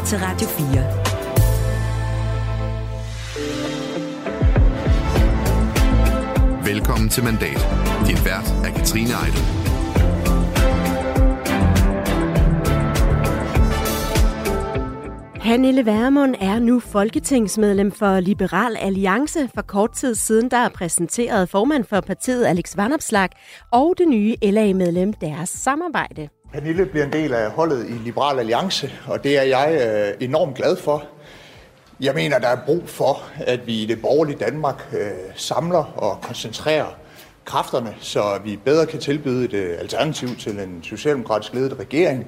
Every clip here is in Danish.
lytter til Radio 4. Velkommen til Mandat. Din vært er Katrine Eidel. Pernille Vermund er nu folketingsmedlem for Liberal Alliance. For kort tid siden der er præsenteret formand for partiet Alex Vanopslag og det nye LA-medlem deres samarbejde. Pernille bliver en del af holdet i Liberal Alliance, og det er jeg øh, enormt glad for. Jeg mener, der er brug for, at vi i det borgerlige Danmark øh, samler og koncentrerer kræfterne, så vi bedre kan tilbyde et øh, alternativ til en socialdemokratisk ledet regering.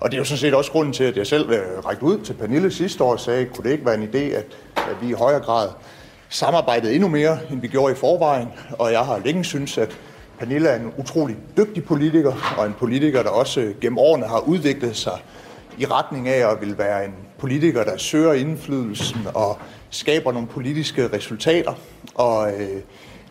Og det er jo sådan set også grunden til, at jeg selv øh, rækte ud til Pernille sidste år og sagde, kunne det ikke være en idé, at, at vi i højere grad samarbejdede endnu mere, end vi gjorde i forvejen. Og jeg har længe synes, at Pernille er en utrolig dygtig politiker, og en politiker, der også øh, gennem årene har udviklet sig i retning af at vil være en politiker, der søger indflydelsen og skaber nogle politiske resultater. Og øh,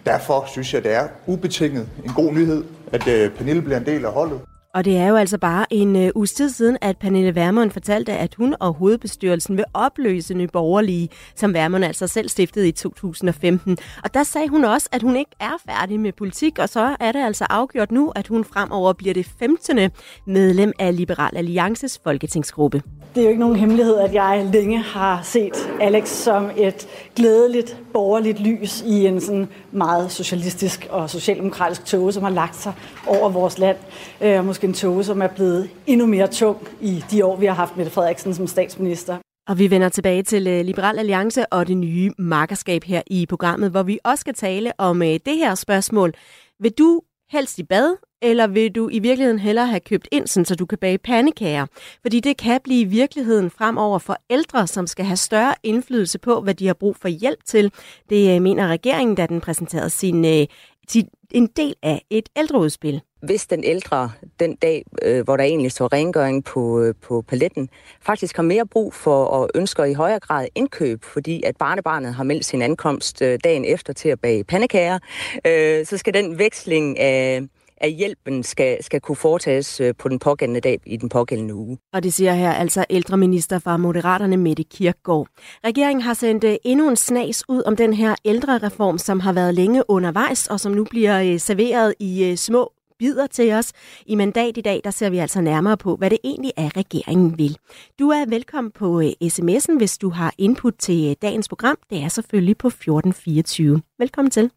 derfor synes jeg, det er ubetinget en god nyhed, at øh, Pernille bliver en del af holdet. Og det er jo altså bare en øh, uges tid siden, at Pernille Vermund fortalte, at hun og hovedbestyrelsen vil opløse Nye Borgerlige, som Vermund altså selv stiftede i 2015. Og der sagde hun også, at hun ikke er færdig med politik, og så er det altså afgjort nu, at hun fremover bliver det 15. medlem af Liberal Alliances folketingsgruppe. Det er jo ikke nogen hemmelighed, at jeg længe har set Alex som et glædeligt borgerligt lys i en sådan meget socialistisk og socialdemokratisk tåge, som har lagt sig over vores land. Øh, måske en tog, som er blevet endnu mere tung i de år, vi har haft Mette Frederiksen som statsminister. Og vi vender tilbage til øh, Liberal Alliance og det nye markerskab her i programmet, hvor vi også skal tale om øh, det her spørgsmål. Vil du helst i bad, eller vil du i virkeligheden hellere have købt ind, så du kan bage pandekager? Fordi det kan blive virkeligheden fremover for ældre, som skal have større indflydelse på, hvad de har brug for hjælp til. Det øh, mener regeringen, da den præsenterede sin, sin, en del af et ældreudspil hvis den ældre den dag, øh, hvor der egentlig står rengøring på, øh, på paletten, faktisk har mere brug for og ønsker i højere grad indkøb, fordi at barnebarnet har meldt sin ankomst øh, dagen efter til at bage pandekager, øh, så skal den veksling af at hjælpen skal, skal kunne foretages øh, på den pågældende dag i den pågældende uge. Og det siger her altså ældreminister fra Moderaterne Mette Kirkgaard. Regeringen har sendt øh, endnu en snas ud om den her ældrereform, som har været længe undervejs, og som nu bliver øh, serveret i øh, små bidder til os. I mandat i dag, der ser vi altså nærmere på, hvad det egentlig er, regeringen vil. Du er velkommen på sms'en, hvis du har input til dagens program. Det er selvfølgelig på 1424. Velkommen til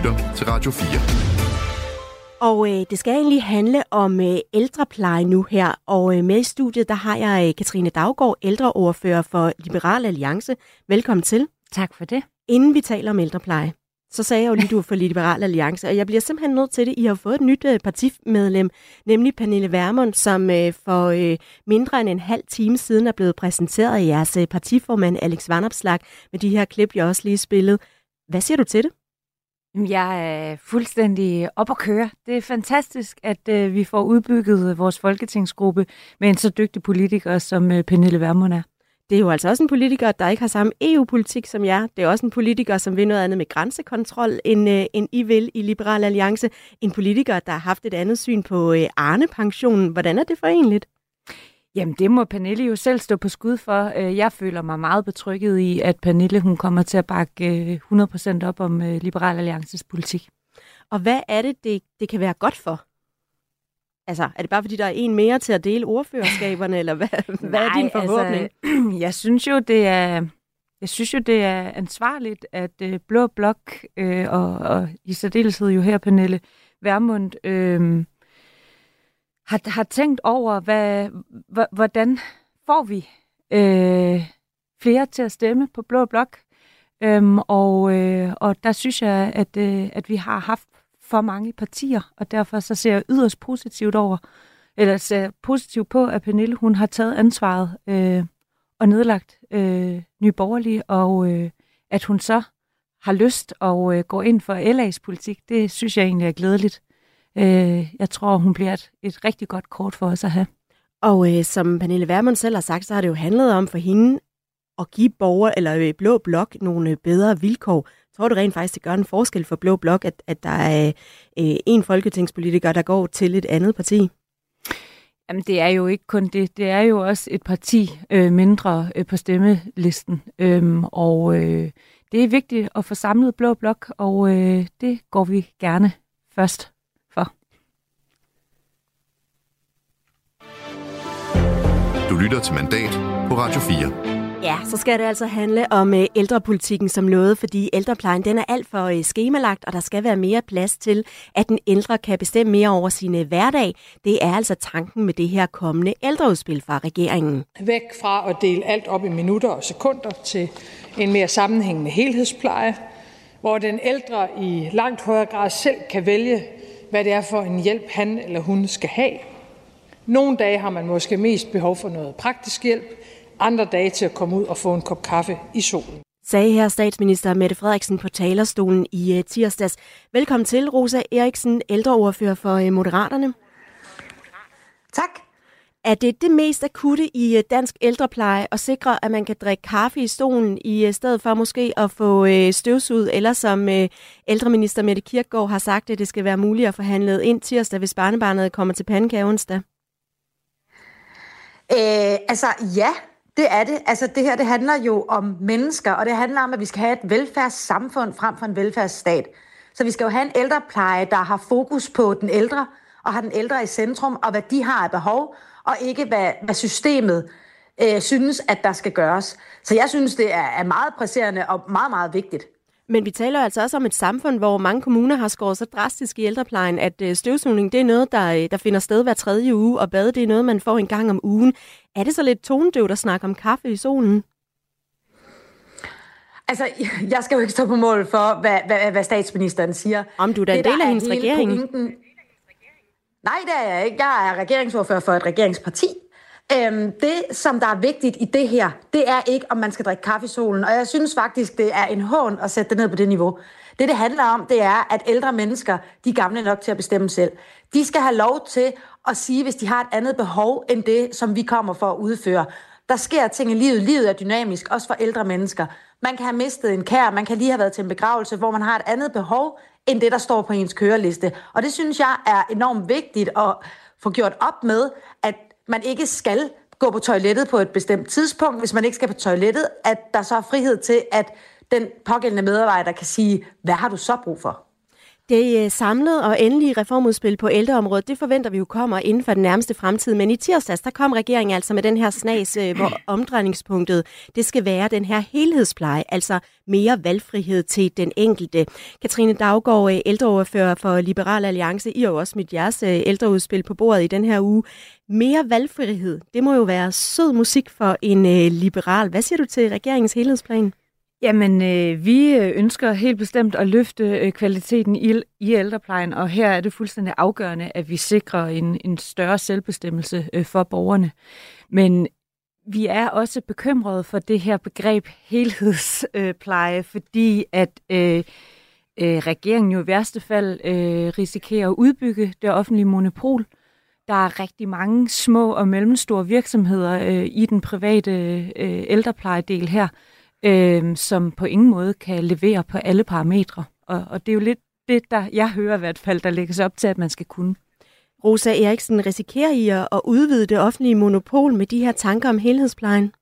lytter til Radio 4. Og øh, det skal egentlig handle om øh, ældrepleje nu her. Og øh, med i studiet, der har jeg øh, Katrine Daggaard, ældreoverfører for Liberal Alliance. Velkommen til. Tak for det. Inden vi taler om ældrepleje, så sagde jeg jo lige, du er for Liberal Alliance, og jeg bliver simpelthen nødt til det. I har fået et nyt øh, partimedlem, nemlig Pernille Vermund, som øh, for øh, mindre end en halv time siden er blevet præsenteret af jeres øh, partiformand Alex Vanopslag med de her klip, jeg også lige spillede. Hvad siger du til det? Jeg er fuldstændig op at køre. Det er fantastisk, at øh, vi får udbygget vores folketingsgruppe med en så dygtig politiker, som øh, Pernille Vermund er. Det er jo altså også en politiker, der ikke har samme EU-politik som jer. Det er også en politiker, som vil noget andet med grænsekontrol, end, øh, end I vil i Liberal Alliance. En politiker, der har haft et andet syn på øh, Arne-pensionen. Hvordan er det forenligt? Jamen, det må Pernille jo selv stå på skud for. Øh, jeg føler mig meget betrykket i, at Pernille hun kommer til at bakke 100% øh, op om øh, Liberal Alliances politik. Og hvad er det, det, det kan være godt for? Altså, er det bare fordi, der er en mere til at dele ordførerskaberne, eller hvad, hvad Nej, er din altså, forhåbning? Altså, jeg synes jo, det er... Jeg synes jo, det er ansvarligt, at øh, Blå Blok, øh, og, og i særdeleshed jo her, Pernille Vermund, øh, har, har tænkt over, hvad, hvordan får vi øh, flere til at stemme på Blå Blok. Øhm, og, øh, og der synes jeg, at, øh, at vi har haft for mange partier, og derfor så ser jeg yderst positivt over, eller ser positivt på, at Pernille hun har taget ansvaret øh, og nedlagt øh, Nye Borgerlige, og øh, at hun så har lyst og øh, går ind for LA's politik, det synes jeg egentlig er glædeligt. Øh, jeg tror, hun bliver et, et rigtig godt kort for os at have. Og øh, som Pernille Vermund selv har sagt, så har det jo handlet om for hende at give borger eller øh, Blå Blok nogle øh, bedre vilkår. Tror du rent faktisk, det gør en forskel for Blå Blok, at, at der er øh, en folketingspolitiker, der går til et andet parti? Jamen, det er jo ikke kun det. Det er jo også et parti øh, mindre øh, på stemmelisten. Øhm, og øh, det er vigtigt at få samlet Blå Blok, og øh, det går vi gerne først for. Du lytter til Mandat på Radio 4. Ja, så skal det altså handle om øh, ældrepolitikken som noget, fordi ældreplejen den er alt for øh, skemalagt, og der skal være mere plads til, at den ældre kan bestemme mere over sin øh, hverdag. Det er altså tanken med det her kommende ældreudspil fra regeringen. Væk fra at dele alt op i minutter og sekunder til en mere sammenhængende helhedspleje, hvor den ældre i langt højere grad selv kan vælge, hvad det er for en hjælp, han eller hun skal have. Nogle dage har man måske mest behov for noget praktisk hjælp, andre dage til at komme ud og få en kop kaffe i solen. Sagde her statsminister Mette Frederiksen på talerstolen i uh, tirsdags. Velkommen til, Rosa Eriksen, ældreoverfører for uh, Moderaterne. Tak. Er det det mest akutte i uh, dansk ældrepleje at sikre, at man kan drikke kaffe i stolen, i stedet for måske at få støvsud, eller som ældreminister Mette Kirkgaard har sagt, at det skal være muligt at forhandle ind tirsdag, hvis barnebarnet kommer til pandekage onsdag? Øh, altså ja, det er det. Altså det her, det handler jo om mennesker, og det handler om, at vi skal have et velfærdssamfund frem for en velfærdsstat. Så vi skal jo have en ældrepleje, der har fokus på den ældre, og har den ældre i centrum, og hvad de har af behov, og ikke hvad, hvad systemet øh, synes, at der skal gøres. Så jeg synes, det er, er meget presserende og meget, meget vigtigt. Men vi taler altså også om et samfund, hvor mange kommuner har skåret så drastisk i ældreplejen, at øh, støvsugning det er noget, der, øh, der finder sted hver tredje uge, og bad det er noget, man får en gang om ugen. Er det så lidt tonedøvt at snakke om kaffe i solen? Altså, jeg skal jo ikke stå på mål for, hvad, hvad, hvad statsministeren siger. Om du er da en del af hendes regering. Pointen... Nej, det er jeg ikke. Jeg er regeringsordfører for et regeringsparti. Øhm, det, som der er vigtigt i det her, det er ikke, om man skal drikke kaffe i solen. Og jeg synes faktisk, det er en hån at sætte det ned på det niveau. Det, det handler om, det er, at ældre mennesker, de er gamle nok til at bestemme selv. De skal have lov til at sige, hvis de har et andet behov end det, som vi kommer for at udføre. Der sker ting i livet. Livet er dynamisk, også for ældre mennesker. Man kan have mistet en kær, man kan lige have været til en begravelse, hvor man har et andet behov end det, der står på ens køreliste. Og det synes jeg er enormt vigtigt at få gjort op med, at man ikke skal gå på toilettet på et bestemt tidspunkt, hvis man ikke skal på toilettet, at der så er frihed til, at den pågældende medarbejder kan sige, hvad har du så brug for? Det øh, samlede og endelige reformudspil på ældreområdet, det forventer vi jo kommer inden for den nærmeste fremtid. Men i tirsdags, der kom regeringen altså med den her snas, øh, hvor omdrejningspunktet, det skal være den her helhedspleje, altså mere valgfrihed til den enkelte. Katrine Daggaard, øh, ældreoverfører for Liberal Alliance, I har jo også mit jeres ældreudspil på bordet i den her uge. Mere valgfrihed, det må jo være sød musik for en liberal. Hvad siger du til regeringens helhedsplan? Jamen, øh, vi øh, ønsker helt bestemt at løfte øh, kvaliteten i, i ældreplejen, og her er det fuldstændig afgørende, at vi sikrer en, en større selvbestemmelse øh, for borgerne. Men vi er også bekymrede for det her begreb helhedspleje, øh, fordi at øh, øh, regeringen jo i værste fald øh, risikerer at udbygge det offentlige monopol. Der er rigtig mange små og mellemstore virksomheder øh, i den private øh, ældreplejedel her, øh, som på ingen måde kan levere på alle parametre. Og, og det er jo lidt det, der jeg hører i hvert fald, der lægges op til, at man skal kunne. Rosa Eriksen, risikerer I at udvide det offentlige monopol med de her tanker om helhedsplejen?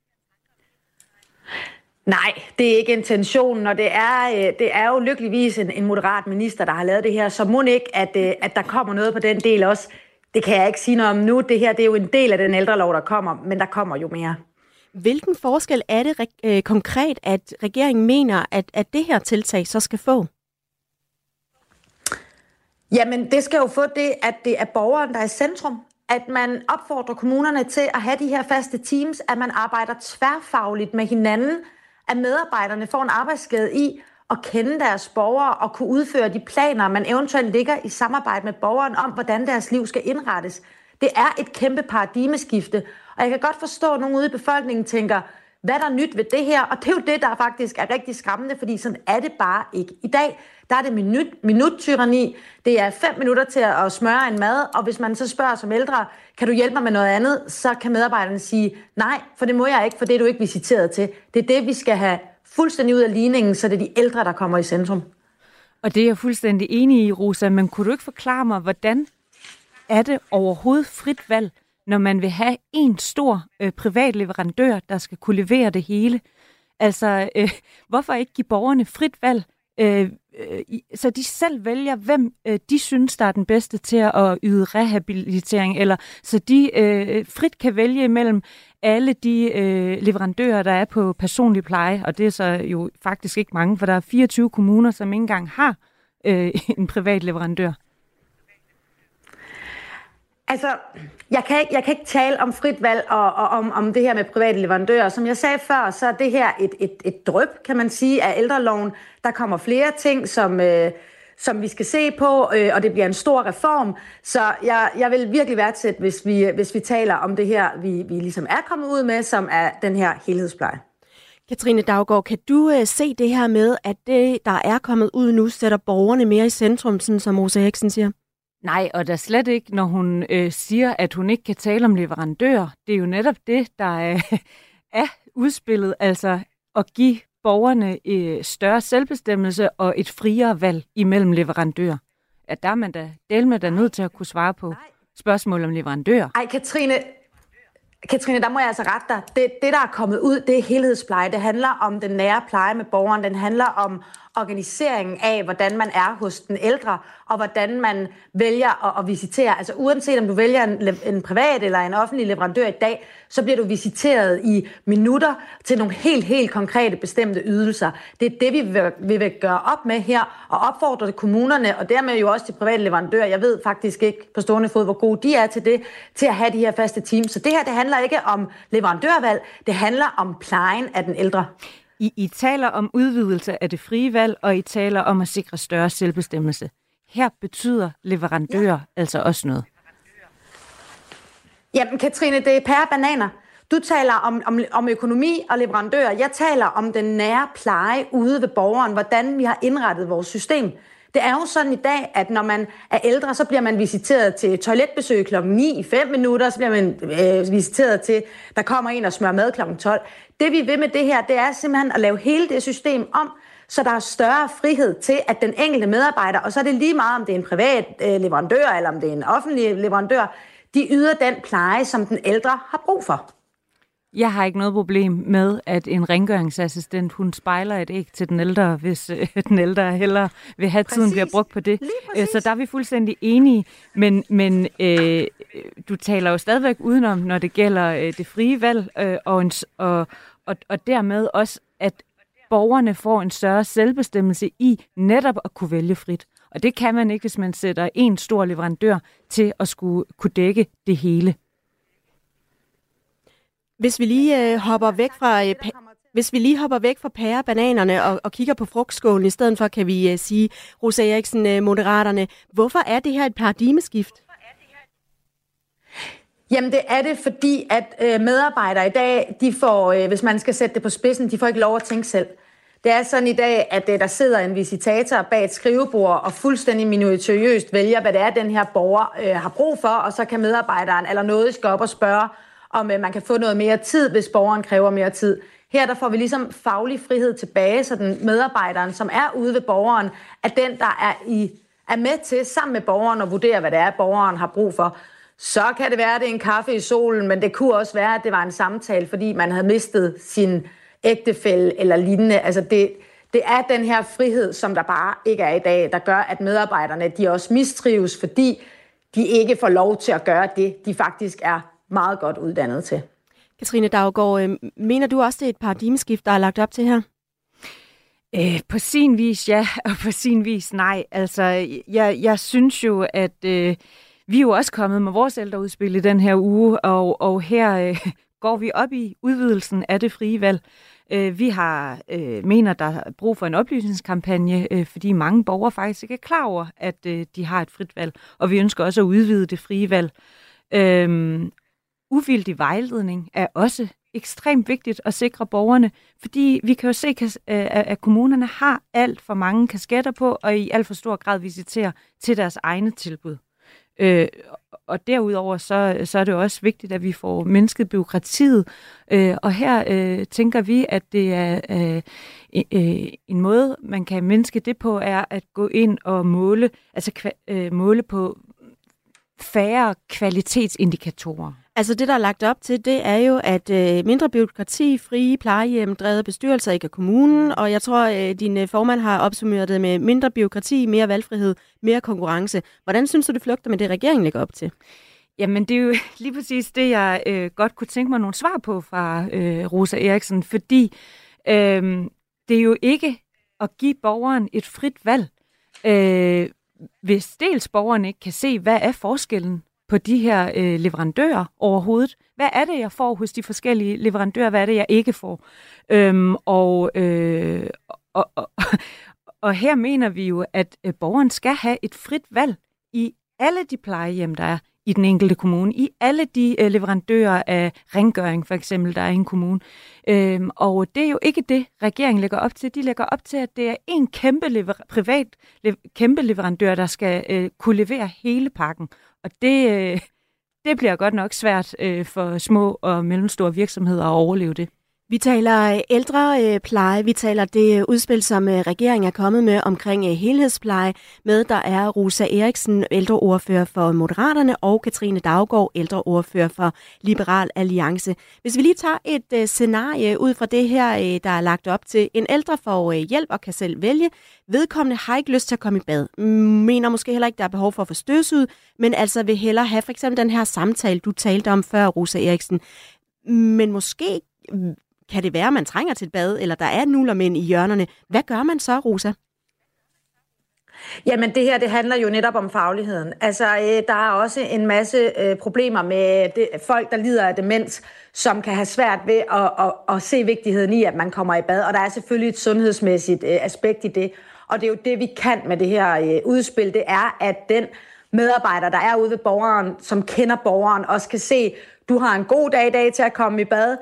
Nej, det er ikke intentionen, og det er, øh, det er jo lykkeligvis en, en moderat minister, der har lavet det her, så må ikke, at, øh, at der kommer noget på den del også. Det kan jeg ikke sige noget om nu. Det her det er jo en del af den ældrelov, der kommer, men der kommer jo mere. Hvilken forskel er det øh, konkret, at regeringen mener, at, at det her tiltag så skal få? Jamen, det skal jo få det, at det er borgeren, der er i centrum. At man opfordrer kommunerne til at have de her faste teams, at man arbejder tværfagligt med hinanden, at medarbejderne får en arbejdsglæde i at kende deres borgere og kunne udføre de planer, man eventuelt ligger i samarbejde med borgeren om, hvordan deres liv skal indrettes. Det er et kæmpe paradigmeskifte, og jeg kan godt forstå, at nogen ude i befolkningen tænker, hvad er der nyt ved det her? Og det er jo det, der faktisk er rigtig skræmmende, fordi sådan er det bare ikke. I dag, der er det minut, minuttyranni. Det er fem minutter til at smøre en mad, og hvis man så spørger som ældre, kan du hjælpe mig med noget andet, så kan medarbejderne sige, nej, for det må jeg ikke, for det er du ikke visiteret til. Det er det, vi skal have fuldstændig ud af ligningen, så det er de ældre, der kommer i centrum. Og det er jeg fuldstændig enig i, Rosa, men kunne du ikke forklare mig, hvordan er det overhovedet frit valg, når man vil have en stor øh, privat leverandør, der skal kunne levere det hele. Altså, øh, hvorfor ikke give borgerne frit valg, øh, øh, så de selv vælger, hvem øh, de synes, der er den bedste til at yde rehabilitering, eller så de øh, frit kan vælge imellem alle de øh, leverandører, der er på personlig pleje, og det er så jo faktisk ikke mange, for der er 24 kommuner, som ikke engang har øh, en privat leverandør. Altså, jeg kan, ikke, jeg kan ikke tale om frit valg og, og om, om det her med private leverandører. Som jeg sagde før, så er det her et, et, et drøb, kan man sige, af ældreloven. Der kommer flere ting, som, øh, som vi skal se på, øh, og det bliver en stor reform. Så jeg, jeg vil virkelig værdsætte, hvis vi, hvis vi taler om det her, vi, vi ligesom er kommet ud med, som er den her helhedspleje. Katrine Daggaard, kan du øh, se det her med, at det, der er kommet ud nu, sætter borgerne mere i centrum, sådan som Rosa Heksen siger? Nej, og der slet ikke, når hun øh, siger, at hun ikke kan tale om leverandør. Det er jo netop det, der er, er udspillet, altså at give borgerne øh, større selvbestemmelse og et friere valg imellem leverandører. At der er man da, del med der nødt til at kunne svare på spørgsmål om leverandør. Ej, Katrine, Katrine, der må jeg altså rette dig. Det, det, der er kommet ud, det er helhedspleje. Det handler om den nære pleje med borgeren. Den handler om organiseringen af, hvordan man er hos den ældre, og hvordan man vælger at, at visitere. Altså uanset om du vælger en, en privat eller en offentlig leverandør i dag, så bliver du visiteret i minutter til nogle helt, helt konkrete bestemte ydelser. Det er det, vi vil, vi vil gøre op med her, og opfordre kommunerne, og dermed jo også de private leverandører. Jeg ved faktisk ikke på stående fod, hvor gode de er til det, til at have de her faste teams. Så det her, det handler ikke om leverandørvalg, det handler om plejen af den ældre. I, I taler om udvidelse af det frie valg, og I taler om at sikre større selvbestemmelse. Her betyder leverandører ja. altså også noget. Jamen, Katrine, det er pære bananer. Du taler om, om, om økonomi og leverandører. Jeg taler om den nære pleje ude ved borgeren, hvordan vi har indrettet vores system. Det er jo sådan i dag, at når man er ældre, så bliver man visiteret til toiletbesøg klokken 9 i 5 minutter, så bliver man øh, visiteret til, der kommer en og smører mad klokken 12. Det vi vil med det her, det er simpelthen at lave hele det system om, så der er større frihed til, at den enkelte medarbejder, og så er det lige meget, om det er en privat øh, leverandør, eller om det er en offentlig leverandør, de yder den pleje, som den ældre har brug for. Jeg har ikke noget problem med, at en rengøringsassistent, hun spejler et æg til den ældre, hvis øh, den ældre hellere vil have præcis. tiden bliver brugt på det. Øh, så der er vi fuldstændig enige. Men, men øh, du taler jo stadigvæk udenom, når det gælder øh, det frie valg, øh, og, en, og, og, og dermed også, at borgerne får en større selvbestemmelse i netop at kunne vælge frit. Og det kan man ikke, hvis man sætter en stor leverandør til at skulle kunne dække det hele. Hvis vi lige øh, hopper væk fra øh, hvis vi lige hopper væk fra pære bananerne og, og kigger på frugtskålen i stedet for, kan vi uh, sige, Rosa Eriksen, uh, Moderaterne, hvorfor er det her et paradigmeskift? Jamen det er det, fordi at øh, medarbejdere i dag, de får, øh, hvis man skal sætte det på spidsen, de får ikke lov at tænke selv. Det er sådan i dag, at øh, der sidder en visitator bag et skrivebord og fuldstændig minutiøst vælger, hvad det er, den her borger øh, har brug for, og så kan medarbejderen eller noget skal op og spørge, om øh, man kan få noget mere tid, hvis borgeren kræver mere tid. Her der får vi ligesom faglig frihed tilbage, så den medarbejderen, som er ude ved borgeren, er den, der er, i, er med til sammen med borgeren at vurdere, hvad det er, borgeren har brug for. Så kan det være, at det er en kaffe i solen, men det kunne også være, at det var en samtale, fordi man havde mistet sin ægtefælle eller lignende. Altså det, det er den her frihed, som der bare ikke er i dag, der gør, at medarbejderne de også mistrives, fordi de ikke får lov til at gøre det, de faktisk er meget godt uddannet til. Katrine Daggaard, øh, mener du også, det er et paradigmeskift, der er lagt op til her? Øh, på sin vis ja, og på sin vis nej. Altså, jeg, jeg synes jo, at øh, vi er jo også kommet med vores ældreudspil i den her uge, og, og her øh, går vi op i udvidelsen af det frie valg. Øh, vi har øh, mener, der er brug for en oplysningskampagne, øh, fordi mange borgere faktisk ikke er klar over, at øh, de har et frit valg, og vi ønsker også at udvide det frie valg. Øh, uvildig vejledning er også ekstremt vigtigt at sikre borgerne, fordi vi kan jo se, at kommunerne har alt for mange kasketter på, og i alt for stor grad visiterer til deres egne tilbud. Øh, og derudover så, så er det også vigtigt, at vi får mindsket byråkratiet. Øh, og her øh, tænker vi, at det er øh, øh, en måde, man kan mindske det på, er at gå ind og måle, altså kva- øh, måle på færre kvalitetsindikatorer. Altså det, der er lagt op til, det er jo, at øh, mindre byråkrati, frie plejehjem, drevet bestyrelser ikke af kommunen, og jeg tror, øh, din øh, formand har opsummeret det med mindre byråkrati, mere valgfrihed, mere konkurrence. Hvordan synes du, det flugter med det, regeringen lægger op til? Jamen, det er jo lige præcis det, jeg øh, godt kunne tænke mig nogle svar på fra øh, Rosa Eriksen, fordi øh, det er jo ikke at give borgeren et frit valg, øh, hvis dels borgeren ikke kan se, hvad er forskellen på de her øh, leverandører overhovedet. Hvad er det, jeg får hos de forskellige leverandører? Hvad er det, jeg ikke får? Øhm, og, øh, og, og, og her mener vi jo, at øh, borgeren skal have et frit valg i alle de plejehjem, der er i den enkelte kommune, i alle de øh, leverandører af rengøring, for eksempel, der er i en kommune. Øhm, og det er jo ikke det, regeringen lægger op til. De lægger op til, at det er en kæmpe lever- privat le- kæmpe leverandør, der skal øh, kunne levere hele pakken. Og det, øh, det bliver godt nok svært øh, for små og mellemstore virksomheder at overleve det. Vi taler øh, ældrepleje, øh, vi taler det øh, udspil, som regeringen er kommet med omkring helhedspleje. Med der er Rosa Eriksen, ældreordfører for Moderaterne, og Katrine Daggaard, ældreordfører for Liberal Alliance. Hvis vi lige tager et scenarie ud fra det her, der er lagt op til. En ældre får hjælp og kan selv vælge. Vedkommende har ikke lyst til at komme i bad. Mm, mener måske heller ikke, der er behov for at få støvsud, men altså vil hellere have for eksempel den her samtale, du talte om før, Rosa Eriksen. Men måske kan det være, at man trænger til et bad, eller der er nullermænd i hjørnerne. Hvad gør man så, Rosa? Jamen det her, det handler jo netop om fagligheden. Altså, øh, der er også en masse øh, problemer med det, folk, der lider af demens, som kan have svært ved at, at, at se vigtigheden i, at man kommer i bad. Og der er selvfølgelig et sundhedsmæssigt øh, aspekt i det. Og det er jo det, vi kan med det her øh, udspil, det er, at den medarbejder, der er ude ved borgeren, som kender borgeren, også kan se, du har en god dag i dag til at komme i bad,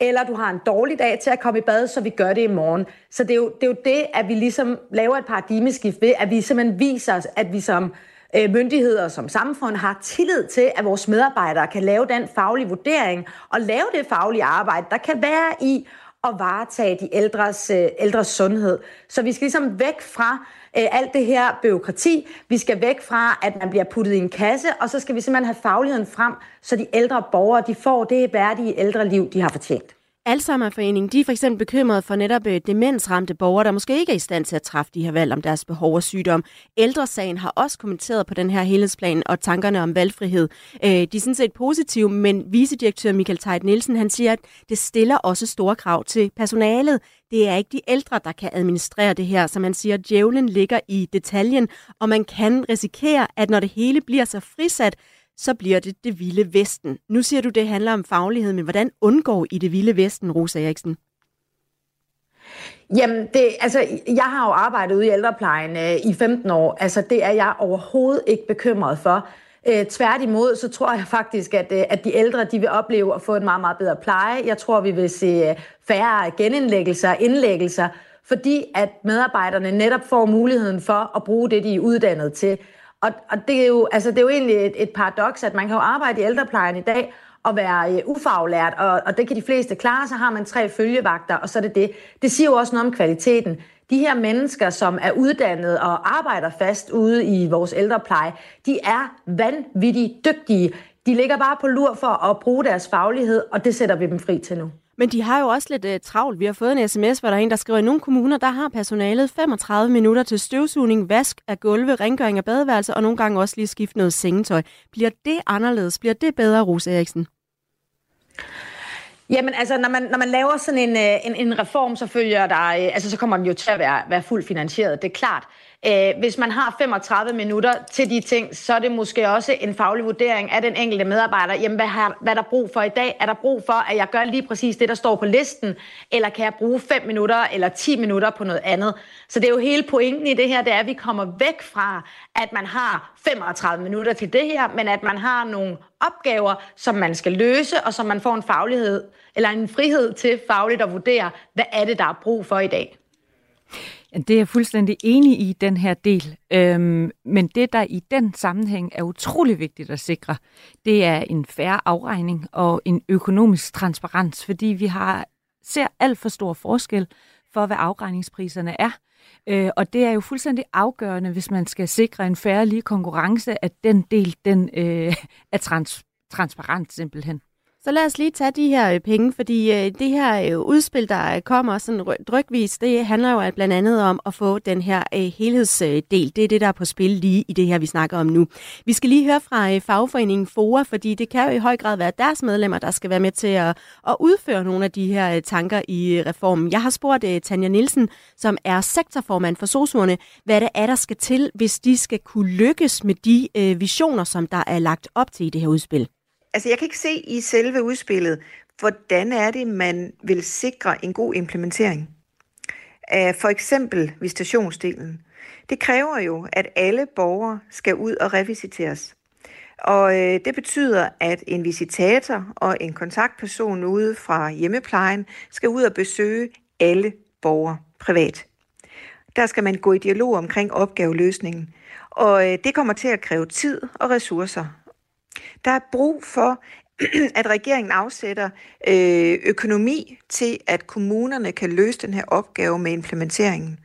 eller du har en dårlig dag til at komme i bad, så vi gør det i morgen. Så det er jo det, er jo det at vi ligesom laver et paradigmeskift ved, at vi simpelthen viser os, at vi som øh, myndigheder som samfund har tillid til, at vores medarbejdere kan lave den faglige vurdering og lave det faglige arbejde, der kan være i at varetage de ældres, øh, ældres sundhed. Så vi skal ligesom væk fra øh, alt det her byråkrati. Vi skal væk fra, at man bliver puttet i en kasse, og så skal vi simpelthen have fagligheden frem, så de ældre borgere de får det værdige ældre liv, de har fortjent. Alzheimerforeningen de er for eksempel bekymrede for netop øh, demensramte borgere, der måske ikke er i stand til at træffe de her valg om deres behov og sygdom. Ældresagen har også kommenteret på den her helhedsplan og tankerne om valgfrihed. Øh, de er sådan set positive, men vicedirektør Michael Tejt Nielsen han siger, at det stiller også store krav til personalet. Det er ikke de ældre, der kan administrere det her. Som han siger, djævlen ligger i detaljen, og man kan risikere, at når det hele bliver så frisat, så bliver det det vilde vesten. Nu siger du, det handler om faglighed, men hvordan undgår I det vilde vesten, Rosa Eriksen? Jamen, det, altså, jeg har jo arbejdet ude i ældreplejen øh, i 15 år. Altså, det er jeg overhovedet ikke bekymret for. Øh, tværtimod, så tror jeg faktisk, at, øh, at de ældre de vil opleve at få en meget, meget bedre pleje. Jeg tror, vi vil se øh, færre genindlæggelser og indlæggelser, fordi at medarbejderne netop får muligheden for at bruge det, de er uddannet til. Og, og det, er jo, altså, det er jo egentlig et, et paradoks, at man kan jo arbejde i ældreplejen i dag og være uh, ufaglært, og, og det kan de fleste klare, så har man tre følgevagter, og så er det det. Det siger jo også noget om kvaliteten. De her mennesker, som er uddannet og arbejder fast ude i vores ældrepleje, de er vanvittigt dygtige. De ligger bare på lur for at bruge deres faglighed, og det sætter vi dem fri til nu. Men de har jo også lidt uh, travlt. Vi har fået en sms, hvor der er en, der skriver, at i nogle kommuner, der har personalet 35 minutter til støvsugning, vask af gulve, rengøring af badeværelse og nogle gange også lige skifte noget sengetøj. Bliver det anderledes? Bliver det bedre, Rose Eriksen? Jamen altså, når man, når man laver sådan en, øh, en, en reform, så følger der, øh, altså så kommer den jo til at være, være fuldt finansieret, det er klart. Øh, hvis man har 35 minutter til de ting, så er det måske også en faglig vurdering af den enkelte medarbejder. Jamen, hvad, har, hvad er der brug for i dag? Er der brug for, at jeg gør lige præcis det, der står på listen? Eller kan jeg bruge 5 minutter eller 10 minutter på noget andet? Så det er jo hele pointen i det her, det er, at vi kommer væk fra, at man har 35 minutter til det her, men at man har nogle opgaver, som man skal løse, og som man får en faglighed eller en frihed til fagligt at vurdere, hvad er det, der er brug for i dag. Det er jeg fuldstændig enig i, den her del. Øhm, men det, der i den sammenhæng er utrolig vigtigt at sikre, det er en færre afregning og en økonomisk transparens, fordi vi har ser alt for stor forskel for, hvad afregningspriserne er. Øh, og det er jo fuldstændig afgørende, hvis man skal sikre en færre lige konkurrence, at den del den, øh, er trans transparent simpelthen. Så lad os lige tage de her øh, penge, fordi øh, det her øh, udspil, der kommer sådan drygvis, det handler jo blandt andet om at få den her helhedsdel. Det er det, der er på spil lige i det her, vi snakker om nu. Vi skal lige høre fra fagforeningen FOA, fordi det kan jo i høj grad være deres medlemmer, der skal være med til at, at udføre nogle af de her tanker i reformen. Jeg har spurgt Tanja Nielsen, som er sektorformand for SOSUerne, hvad det er, der skal til, hvis de skal kunne lykkes med de visioner, som der er lagt op til i det her udspil. Altså, jeg kan ikke se i selve udspillet, hvordan er det, man vil sikre en god implementering af for eksempel visitationsdelen. Det kræver jo, at alle borgere skal ud og revisiteres. Og øh, det betyder, at en visitator og en kontaktperson ude fra hjemmeplejen skal ud og besøge alle borgere privat. Der skal man gå i dialog omkring opgaveløsningen. Og øh, det kommer til at kræve tid og ressourcer. Der er brug for, at regeringen afsætter øh, økonomi til, at kommunerne kan løse den her opgave med implementeringen.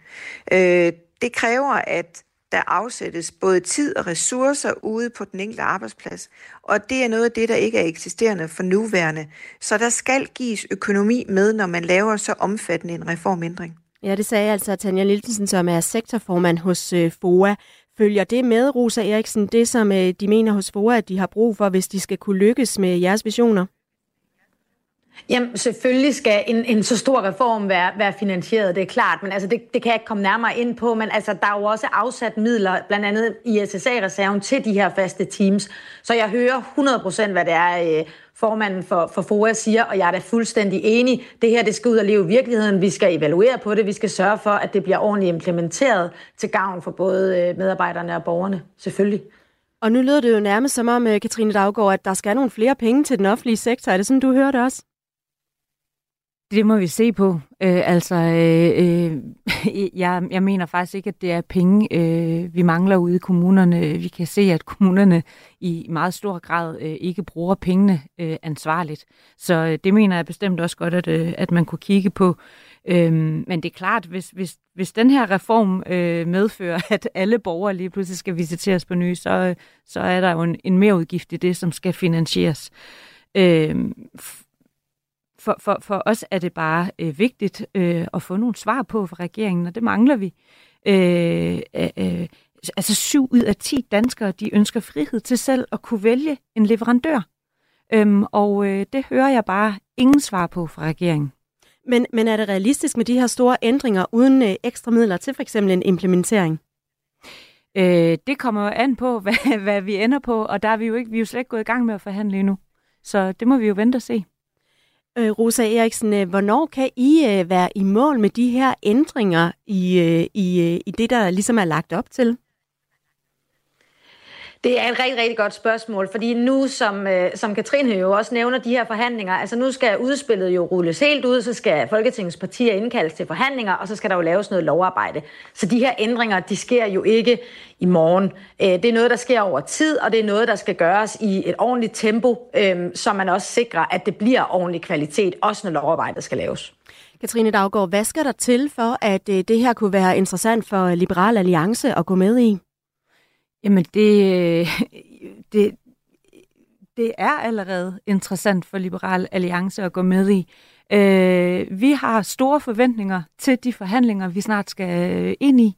Øh, det kræver, at der afsættes både tid og ressourcer ude på den enkelte arbejdsplads. Og det er noget af det, der ikke er eksisterende for nuværende. Så der skal gives økonomi med, når man laver så omfattende en reformændring. Ja, det sagde altså Tanja Liltensen, som er sektorformand hos øh, FOA. Følger det med, Rosa Eriksen, det som øh, de mener hos FOA, at de har brug for, hvis de skal kunne lykkes med jeres visioner? Jamen, selvfølgelig skal en, en så stor reform være, være finansieret, det er klart, men altså, det, det kan jeg ikke komme nærmere ind på, men altså, der er jo også afsat midler, blandt andet i SSA-reserven, til de her faste teams. Så jeg hører 100% hvad det er, øh, formanden for, for FOA siger, og jeg er da fuldstændig enig. Det her, det skal ud og leve i virkeligheden. Vi skal evaluere på det. Vi skal sørge for, at det bliver ordentligt implementeret til gavn for både øh, medarbejderne og borgerne. Selvfølgelig. Og nu lyder det jo nærmest som om, øh, Katrine Daggaard, at der skal nogle flere penge til den offentlige sektor. Er det sådan, du hører det også? Det må vi se på. Øh, altså, øh, øh, jeg, jeg mener faktisk ikke, at det er penge, øh, vi mangler ude i kommunerne. Vi kan se, at kommunerne i meget stor grad øh, ikke bruger pengene øh, ansvarligt. Så øh, det mener jeg bestemt også godt, at, øh, at man kunne kigge på. Øh, men det er klart, hvis, hvis, hvis den her reform øh, medfører, at alle borgere lige pludselig skal visiteres på ny, så, øh, så er der jo en, en mere udgift i det, som skal finansieres. Øh, for, for, for os er det bare øh, vigtigt øh, at få nogle svar på fra regeringen, og det mangler vi. Øh, øh, øh, altså syv ud af ti danskere, de ønsker frihed til selv at kunne vælge en leverandør. Øhm, og øh, det hører jeg bare ingen svar på fra regeringen. Men, men er det realistisk med de her store ændringer uden øh, ekstra midler til for eksempel en implementering? Øh, det kommer jo an på, hvad, hvad vi ender på, og der er vi jo ikke, vi er jo slet ikke gået i gang med at forhandle endnu. Så det må vi jo vente og se. Øh, Rosa Eriksen, øh, hvornår kan I øh, være i mål med de her ændringer i, øh, i, øh, i det, der ligesom er lagt op til? Det er et rigtig, rigtig godt spørgsmål, fordi nu, som, øh, som Katrine jo også nævner, de her forhandlinger, altså nu skal udspillet jo rulles helt ud, så skal Folketingets partier indkaldes til forhandlinger, og så skal der jo laves noget lovarbejde. Så de her ændringer, de sker jo ikke i morgen. Øh, det er noget, der sker over tid, og det er noget, der skal gøres i et ordentligt tempo, øh, så man også sikrer, at det bliver ordentlig kvalitet, også når lovarbejdet skal laves. Katrine Daggaard, hvad skal der til for, at øh, det her kunne være interessant for Liberal Alliance at gå med i? Jamen, det, det, det er allerede interessant for Liberal Alliance at gå med i. Øh, vi har store forventninger til de forhandlinger, vi snart skal øh, ind i.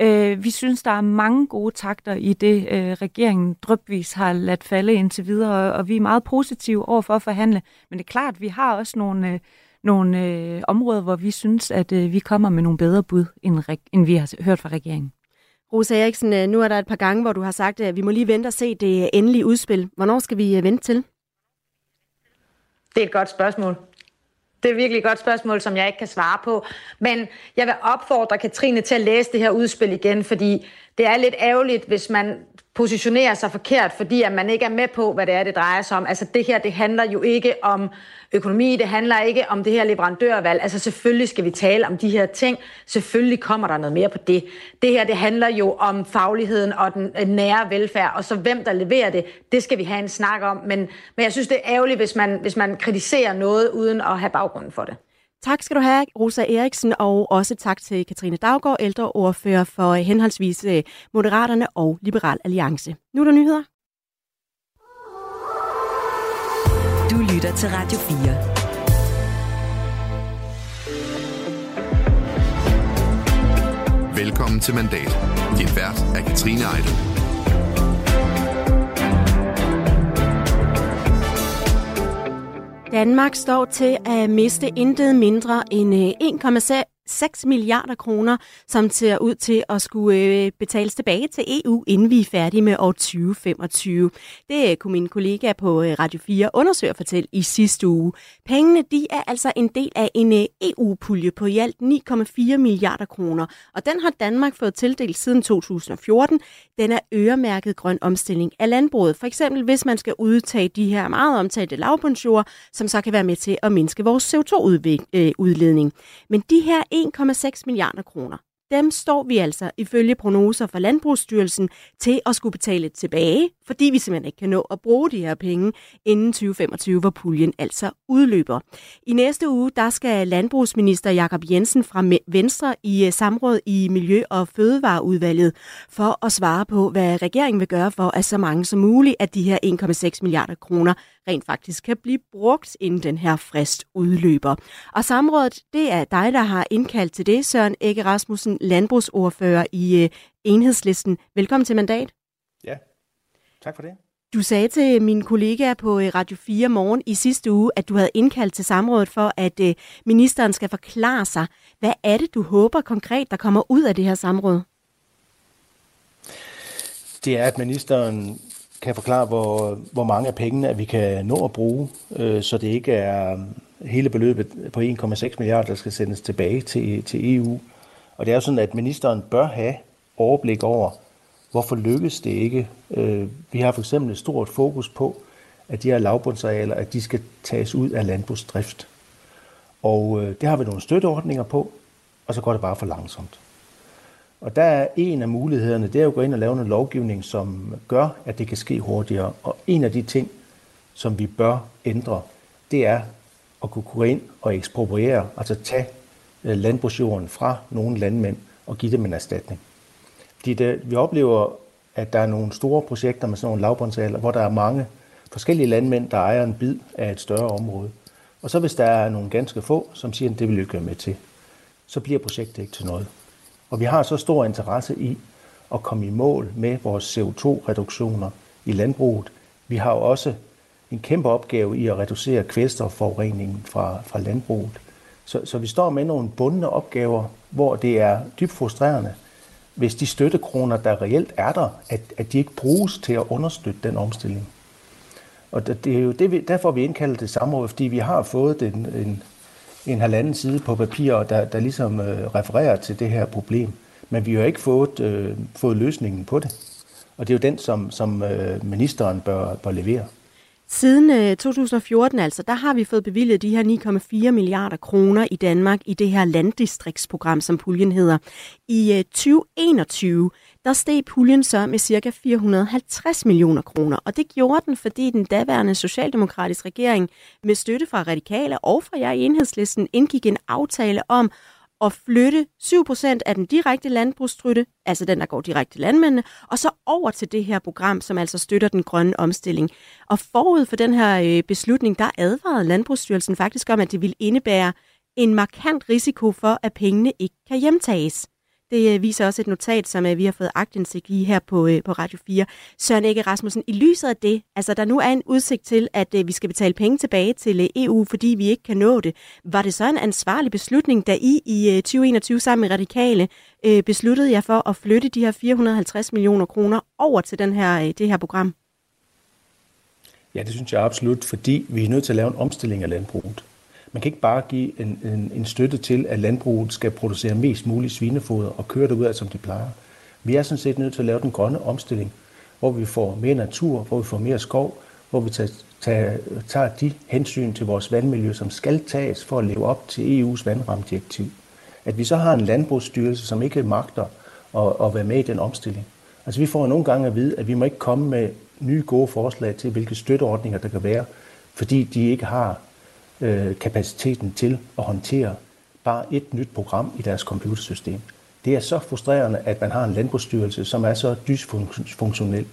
Øh, vi synes, der er mange gode takter i det, øh, regeringen drøbvis har ladt falde indtil videre, og vi er meget positive over for at forhandle. Men det er klart, vi har også nogle, øh, nogle øh, områder, hvor vi synes, at øh, vi kommer med nogle bedre bud, end, end vi har hørt fra regeringen. Rosa Eriksen, øh, nu er der et par gange, hvor du har sagt, at vi må lige vente og se det endelige udspil. Hvornår skal vi øh, vente til? Det er et godt spørgsmål. Det er virkelig et godt spørgsmål, som jeg ikke kan svare på. Men jeg vil opfordre Katrine til at læse det her udspil igen, fordi det er lidt ærgerligt, hvis man positionerer sig forkert, fordi at man ikke er med på, hvad det er, det drejer sig om. Altså det her, det handler jo ikke om økonomi, det handler ikke om det her leverandørvalg. Altså selvfølgelig skal vi tale om de her ting. Selvfølgelig kommer der noget mere på det. Det her, det handler jo om fagligheden og den øh, nære velfærd, og så hvem der leverer det, det skal vi have en snak om. Men, men jeg synes, det er ærgerligt, hvis man, hvis man kritiserer noget uden at have baggrunden for det. Tak skal du have, Rosa Eriksen, og også tak til Katrine Daggaard, ældreordfører for henholdsvis øh, Moderaterne og Liberal Alliance. Nu er der nyheder. Du lytter til Radio 4. Velkommen til Mandat. Din vært er Katrine Eidel. Danmark står til at miste intet mindre end øh, 6 milliarder kroner, som ser ud til at skulle øh, betales tilbage til EU, inden vi er færdige med år 2025. Det øh, kunne min kollega på øh, Radio 4 undersøge og fortælle i sidste uge. Pengene de er altså en del af en EU-pulje på i alt 9,4 milliarder kroner, og den har Danmark fået tildelt siden 2014. Den er øremærket grøn omstilling af landbruget. For eksempel hvis man skal udtage de her meget omtalte lavbundsjord, som så kan være med til at mindske vores CO2-udledning. Men de her 1,6 milliarder kroner. Dem står vi altså ifølge prognoser fra Landbrugsstyrelsen til at skulle betale tilbage, fordi vi simpelthen ikke kan nå at bruge de her penge inden 2025, hvor puljen altså udløber. I næste uge, der skal landbrugsminister Jakob Jensen fra Venstre i øh, samråd i Miljø- og Fødevareudvalget for at svare på, hvad regeringen vil gøre for, at så mange som muligt af de her 1,6 milliarder kroner rent faktisk kan blive brugt, inden den her frist udløber. Og samrådet, det er dig, der har indkaldt til det, Søren Ege Rasmussen, landbrugsordfører i øh, Enhedslisten. Velkommen til mandat. Ja, tak for det. Du sagde til min kollega på øh, Radio 4 morgen i sidste uge, at du havde indkaldt til samrådet for, at øh, ministeren skal forklare sig. Hvad er det, du håber konkret, der kommer ud af det her samråd? Det er, at ministeren kan forklare, hvor, hvor mange af pengene at vi kan nå at bruge, øh, så det ikke er um, hele beløbet på 1,6 milliarder, der skal sendes tilbage til, til EU. Og det er jo sådan, at ministeren bør have overblik over, hvorfor lykkes det ikke. Øh, vi har for eksempel et stort fokus på, at de her lavbundsarealer, at de skal tages ud af landbrugsdrift. Og øh, det har vi nogle støtteordninger på, og så går det bare for langsomt. Og der er en af mulighederne, det er jo at gå ind og lave en lovgivning, som gør, at det kan ske hurtigere. Og en af de ting, som vi bør ændre, det er at kunne gå ind og ekspropriere, altså tage øh, landbrugsjorden fra nogle landmænd og give dem en erstatning. Fordi det, vi oplever, at der er nogle store projekter med sådan nogle lavbåndsaler, hvor der er mange forskellige landmænd, der ejer en bid af et større område. Og så hvis der er nogle ganske få, som siger, at det vil vi ikke være med til, så bliver projektet ikke til noget. Og vi har så stor interesse i at komme i mål med vores CO2-reduktioner i landbruget. Vi har jo også en kæmpe opgave i at reducere kvælstofforureningen fra, fra landbruget. Så, så vi står med nogle bundne opgaver, hvor det er dybt frustrerende, hvis de støttekroner, der reelt er der, at, at de ikke bruges til at understøtte den omstilling. Og det, det er jo det, vi, derfor vi indkalder det samråd, fordi vi har fået den, en, en halvanden side på papir, der, der ligesom øh, refererer til det her problem. Men vi har ikke fået, øh, fået løsningen på det. Og det er jo den, som, som øh, ministeren bør, bør levere. Siden øh, 2014 altså, der har vi fået bevilget de her 9,4 milliarder kroner i Danmark i det her landdistriktsprogram, som puljen hedder. I øh, 2021, der steg puljen så med ca. 450 millioner kroner. Og det gjorde den, fordi den daværende socialdemokratiske regering med støtte fra radikale og fra jer i enhedslisten indgik en aftale om at flytte 7% af den direkte landbrugsstøtte, altså den, der går direkte til landmændene, og så over til det her program, som altså støtter den grønne omstilling. Og forud for den her øh, beslutning, der advarede Landbrugsstyrelsen faktisk om, at det ville indebære en markant risiko for, at pengene ikke kan hjemtages. Det øh, viser også et notat, som øh, vi har fået agtindsigt i her på, øh, på Radio 4. Søren Ege Rasmussen, i lyset af det, altså der nu er en udsigt til, at vi skal betale penge tilbage til EU, fordi vi ikke kan nå det. Var det så en ansvarlig beslutning, da I i 2021 sammen med Radikale besluttede jer for at flytte de her 450 millioner kroner over til den her, det her program? Ja, det synes jeg absolut, fordi vi er nødt til at lave en omstilling af landbruget. Man kan ikke bare give en, en, en støtte til, at landbruget skal producere mest muligt svinefoder og køre det ud af, som de plejer. Vi er sådan set nødt til at lave den grønne omstilling, hvor vi får mere natur, hvor vi får mere skov, hvor vi tager, tager, tager de hensyn til vores vandmiljø, som skal tages for at leve op til EU's vandramdirektiv. At vi så har en landbrugsstyrelse, som ikke magter at, at være med i den omstilling. Altså vi får nogle gange at vide, at vi må ikke komme med nye gode forslag til, hvilke støtteordninger der kan være, fordi de ikke har øh, kapaciteten til at håndtere bare et nyt program i deres computersystem. Det er så frustrerende, at man har en landbrugsstyrelse, som er så dysfunktionel.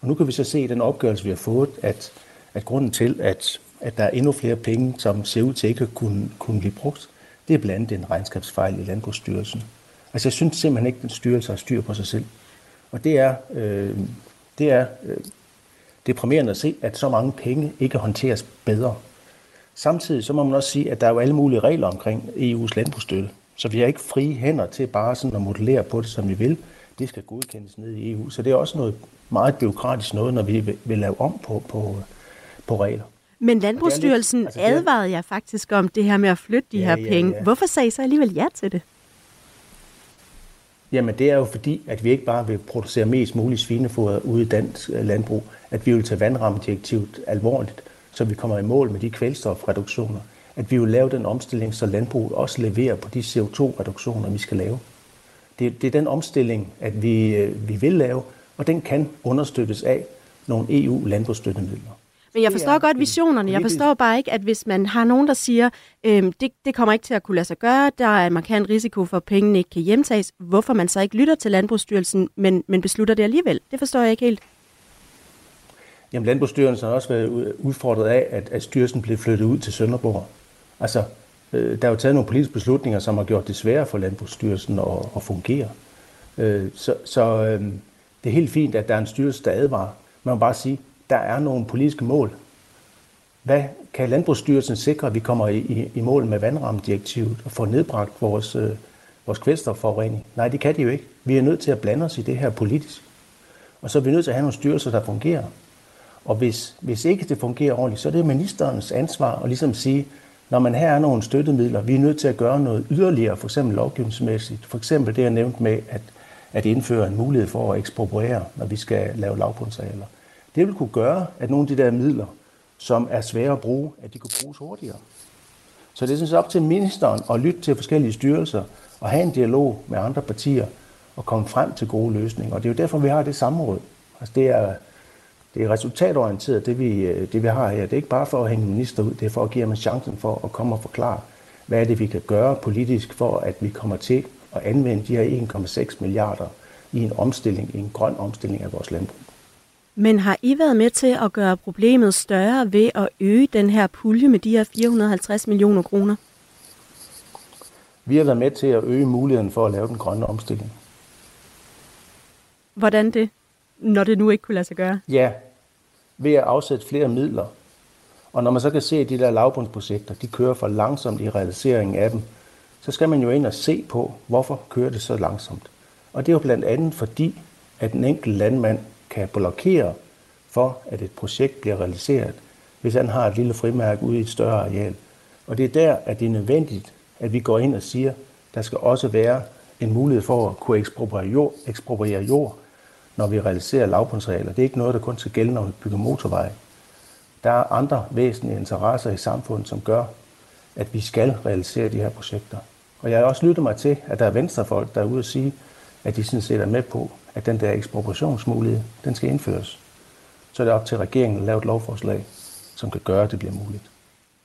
Og nu kan vi så se i den opgørelse, vi har fået, at, at grunden til, at at der er endnu flere penge, som ser ud til ikke at kunne, kunne blive brugt, det er blandt andet en regnskabsfejl i Landbrugsstyrelsen. Altså jeg synes simpelthen ikke, at den styrelse har styr på sig selv. Og det er, øh, det er øh, deprimerende at se, at så mange penge ikke håndteres bedre. Samtidig så må man også sige, at der er jo alle mulige regler omkring EU's landbrugsstøtte. Så vi har ikke frie hænder til bare sådan at modellere på det, som vi vil. Det skal godkendes ned i EU. Så det er også noget meget byråkratisk noget, når vi vil lave om på, på, på regler. Men Landbrugsstyrelsen lidt, altså advarede jeg faktisk om det her med at flytte de ja, her penge. Ja, ja. Hvorfor sagde I så alligevel ja til det? Jamen det er jo fordi, at vi ikke bare vil producere mest muligt svinefoder ude i dansk landbrug, at vi vil tage vandrammedirektivet alvorligt, så vi kommer i mål med de kvælstofreduktioner, at vi vil lave den omstilling, så landbruget også leverer på de CO2-reduktioner, vi skal lave. Det, det er den omstilling, at vi, øh, vi vil lave, og den kan understøttes af nogle EU-landbrugsstøttemidler. Men jeg forstår godt visionerne. Jeg forstår bare ikke, at hvis man har nogen, der siger, øhm, det, det kommer ikke til at kunne lade sig gøre, der er en markant risiko for, at pengene ikke kan hjemtages, hvorfor man så ikke lytter til Landbrugsstyrelsen, men, men beslutter det alligevel. Det forstår jeg ikke helt. Jamen, Landbrugsstyrelsen har også været udfordret af, at, at styrelsen blev flyttet ud til Sønderborg. Altså, øh, der er jo taget nogle politiske beslutninger, som har gjort det sværere for Landbrugsstyrelsen at, at fungere. Øh, så så øh, det er helt fint, at der er en styrelse, der advarer. Man må bare sige, der er nogle politiske mål. Hvad kan Landbrugsstyrelsen sikre, at vi kommer i, i, i mål med vandrammedirektivet og får nedbragt vores, øh, vores kvælstofforurening? Nej, det kan de jo ikke. Vi er nødt til at blande os i det her politisk. Og så er vi nødt til at have nogle styrelser, der fungerer. Og hvis, hvis ikke det fungerer ordentligt, så er det ministerens ansvar at ligesom sige, når man her er nogle støttemidler, vi er nødt til at gøre noget yderligere, for eksempel lovgivningsmæssigt. For eksempel det, jeg nævnte med, at, at indføre en mulighed for at ekspropriere, når vi skal lave lavbundsarealer. Det vil kunne gøre, at nogle af de der midler, som er svære at bruge, at de kunne bruges hurtigere. Så det er sådan op til ministeren at lytte til forskellige styrelser og have en dialog med andre partier og komme frem til gode løsninger. Og det er jo derfor, vi har det samråd. Altså det er, det er resultatorienteret, det vi, det vi har her. Det er ikke bare for at hænge minister ud, det er for at give ham chancen for at komme og forklare, hvad er det, vi kan gøre politisk for, at vi kommer til at anvende de her 1,6 milliarder i en omstilling, i en grøn omstilling af vores landbrug. Men har I været med til at gøre problemet større ved at øge den her pulje med de her 450 millioner kroner? Vi har været med til at øge muligheden for at lave den grønne omstilling. Hvordan det, når det nu ikke kunne lade sig gøre? Ja, ved at afsætte flere midler. Og når man så kan se, at de der lavbundsprojekter, de kører for langsomt i realiseringen af dem, så skal man jo ind og se på, hvorfor kører det så langsomt. Og det er jo blandt andet fordi, at den enkelte landmand kan blokere for, at et projekt bliver realiseret, hvis han har et lille frimærke ude i et større areal. Og det er der, at det er nødvendigt, at vi går ind og siger, der skal også være en mulighed for at kunne ekspropriere jord, ekspropriere jord når vi realiserer lavbundsregler. Det er ikke noget, der kun skal gælde, når vi bygger motorveje. Der er andre væsentlige interesser i samfundet, som gør, at vi skal realisere de her projekter. Og jeg har også lyttet mig til, at der er venstrefolk, der er ude og sige, at de sådan set er med på, at den der ekspropriationsmulighed, den skal indføres. Så er det op til regeringen at lave et lovforslag, som kan gøre, at det bliver muligt.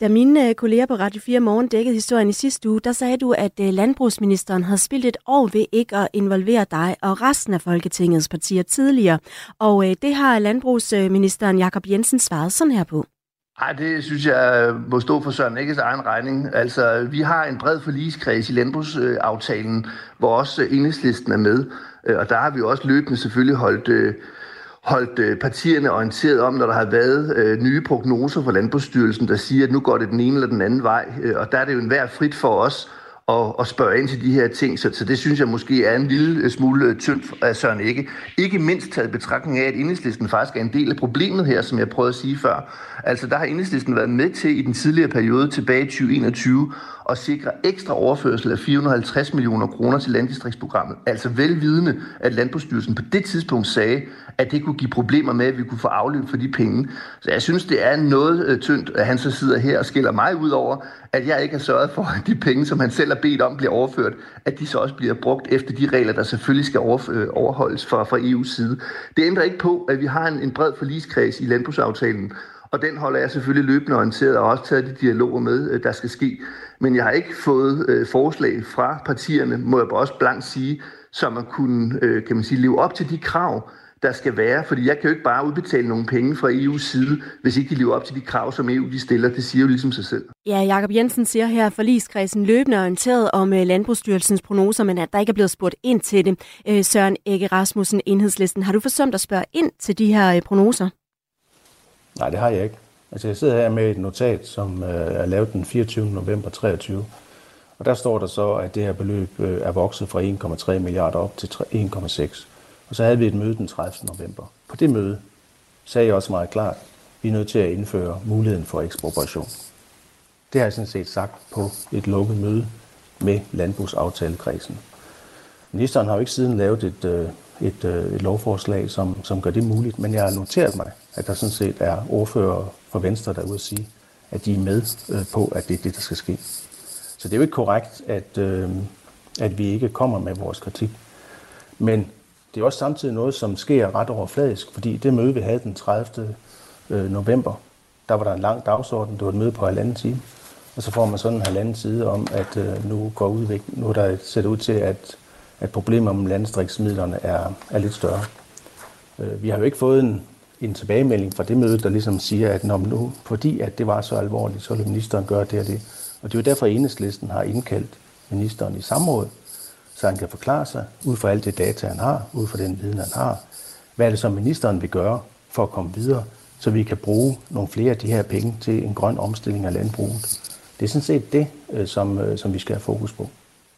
Da mine øh, kolleger på Radio 4 Morgen dækkede historien i sidste uge, der sagde du, at øh, landbrugsministeren havde spillet et år ved ikke at involvere dig og resten af Folketingets partier tidligere. Og øh, det har landbrugsministeren Jakob Jensen svaret sådan her på. Nej, det synes jeg må stå for Søren Ægges egen regning. Altså, vi har en bred forligskreds i landbrugsaftalen, hvor også enhedslisten er med. Og der har vi også løbende selvfølgelig holdt, øh, holdt øh, partierne orienteret om, når der har været øh, nye prognoser fra Landbrugsstyrelsen, der siger, at nu går det den ene eller den anden vej. Øh, og der er det jo en værd frit for os at, at spørge ind til de her ting. Så, så det synes jeg måske er en lille smule tyndt af Søren Ikke. Ikke mindst taget betragtning af, at enhedslisten faktisk er en del af problemet her, som jeg prøvede at sige før. Altså der har enhedslisten været med til i den tidligere periode tilbage i 2021 og sikre ekstra overførsel af 450 millioner kroner til landdistriktsprogrammet. Altså velvidende, at Landbrugsstyrelsen på det tidspunkt sagde, at det kunne give problemer med, at vi kunne få afløb for de penge. Så jeg synes, det er noget øh, tyndt, at han så sidder her og skiller mig ud over, at jeg ikke har sørget for, at de penge, som han selv har bedt om, bliver overført, at de så også bliver brugt efter de regler, der selvfølgelig skal øh, overholdes fra, fra EU's side. Det ændrer ikke på, at vi har en, en bred forligskreds i landbrugsaftalen, og den holder jeg selvfølgelig løbende orienteret og også taget de dialoger med, øh, der skal ske. Men jeg har ikke fået øh, forslag fra partierne, må jeg også blankt sige, som man kunne øh, kan man sige, leve op til de krav, der skal være, fordi jeg kan jo ikke bare udbetale nogle penge fra EU's side, hvis ikke de lever op til de krav, som EU de stiller. Det siger jo ligesom sig selv. Ja, Jakob Jensen siger her, at forligskredsen løbende orienteret om øh, Landbrugsstyrelsens prognoser, men at der ikke er blevet spurgt ind til det. Øh, Søren Ege Rasmussen, Enhedslisten, har du forsømt at spørge ind til de her prognoser? Nej, det har jeg ikke. Altså, jeg sidder her med et notat, som øh, er lavet den 24. november 23. Og der står der så, at det her beløb øh, er vokset fra 1,3 milliarder op til 1,6. Og så havde vi et møde den 30. november. På det møde sagde jeg også meget klart, at vi er nødt til at indføre muligheden for ekspropriation. Det har jeg sådan set sagt på et lukket møde med landbrugsaftalekredsen. Ministeren har jo ikke siden lavet et, øh, et, øh, et lovforslag, som, som gør det muligt, men jeg har noteret mig, at der sådan set er ordfører for Venstre, der er ude at sige, at de er med øh, på, at det er det, der skal ske. Så det er jo ikke korrekt, at, øh, at vi ikke kommer med vores kritik. Men det er også samtidig noget, som sker ret overfladisk, fordi det møde, vi havde den 30. Øh, november, der var der en lang dagsorden, det var et møde på halvanden time, og så får man sådan en halvanden side om, at øh, nu går udvik, nu er der set ud til, at, at problemer med landstriksmidlerne er, er lidt større. Øh, vi har jo ikke fået en, en tilbagemelding fra det møde, der ligesom siger, at når nu, fordi at det var så alvorligt, så vil ministeren gøre det og det. Og det er jo derfor, at enhedslisten har indkaldt ministeren i samråd, så han kan forklare sig, ud fra alt det data, han har, ud fra den viden, han har, hvad er det, så, ministeren vil gøre for at komme videre, så vi kan bruge nogle flere af de her penge til en grøn omstilling af landbruget. Det er sådan set det, øh, som, øh, som vi skal have fokus på.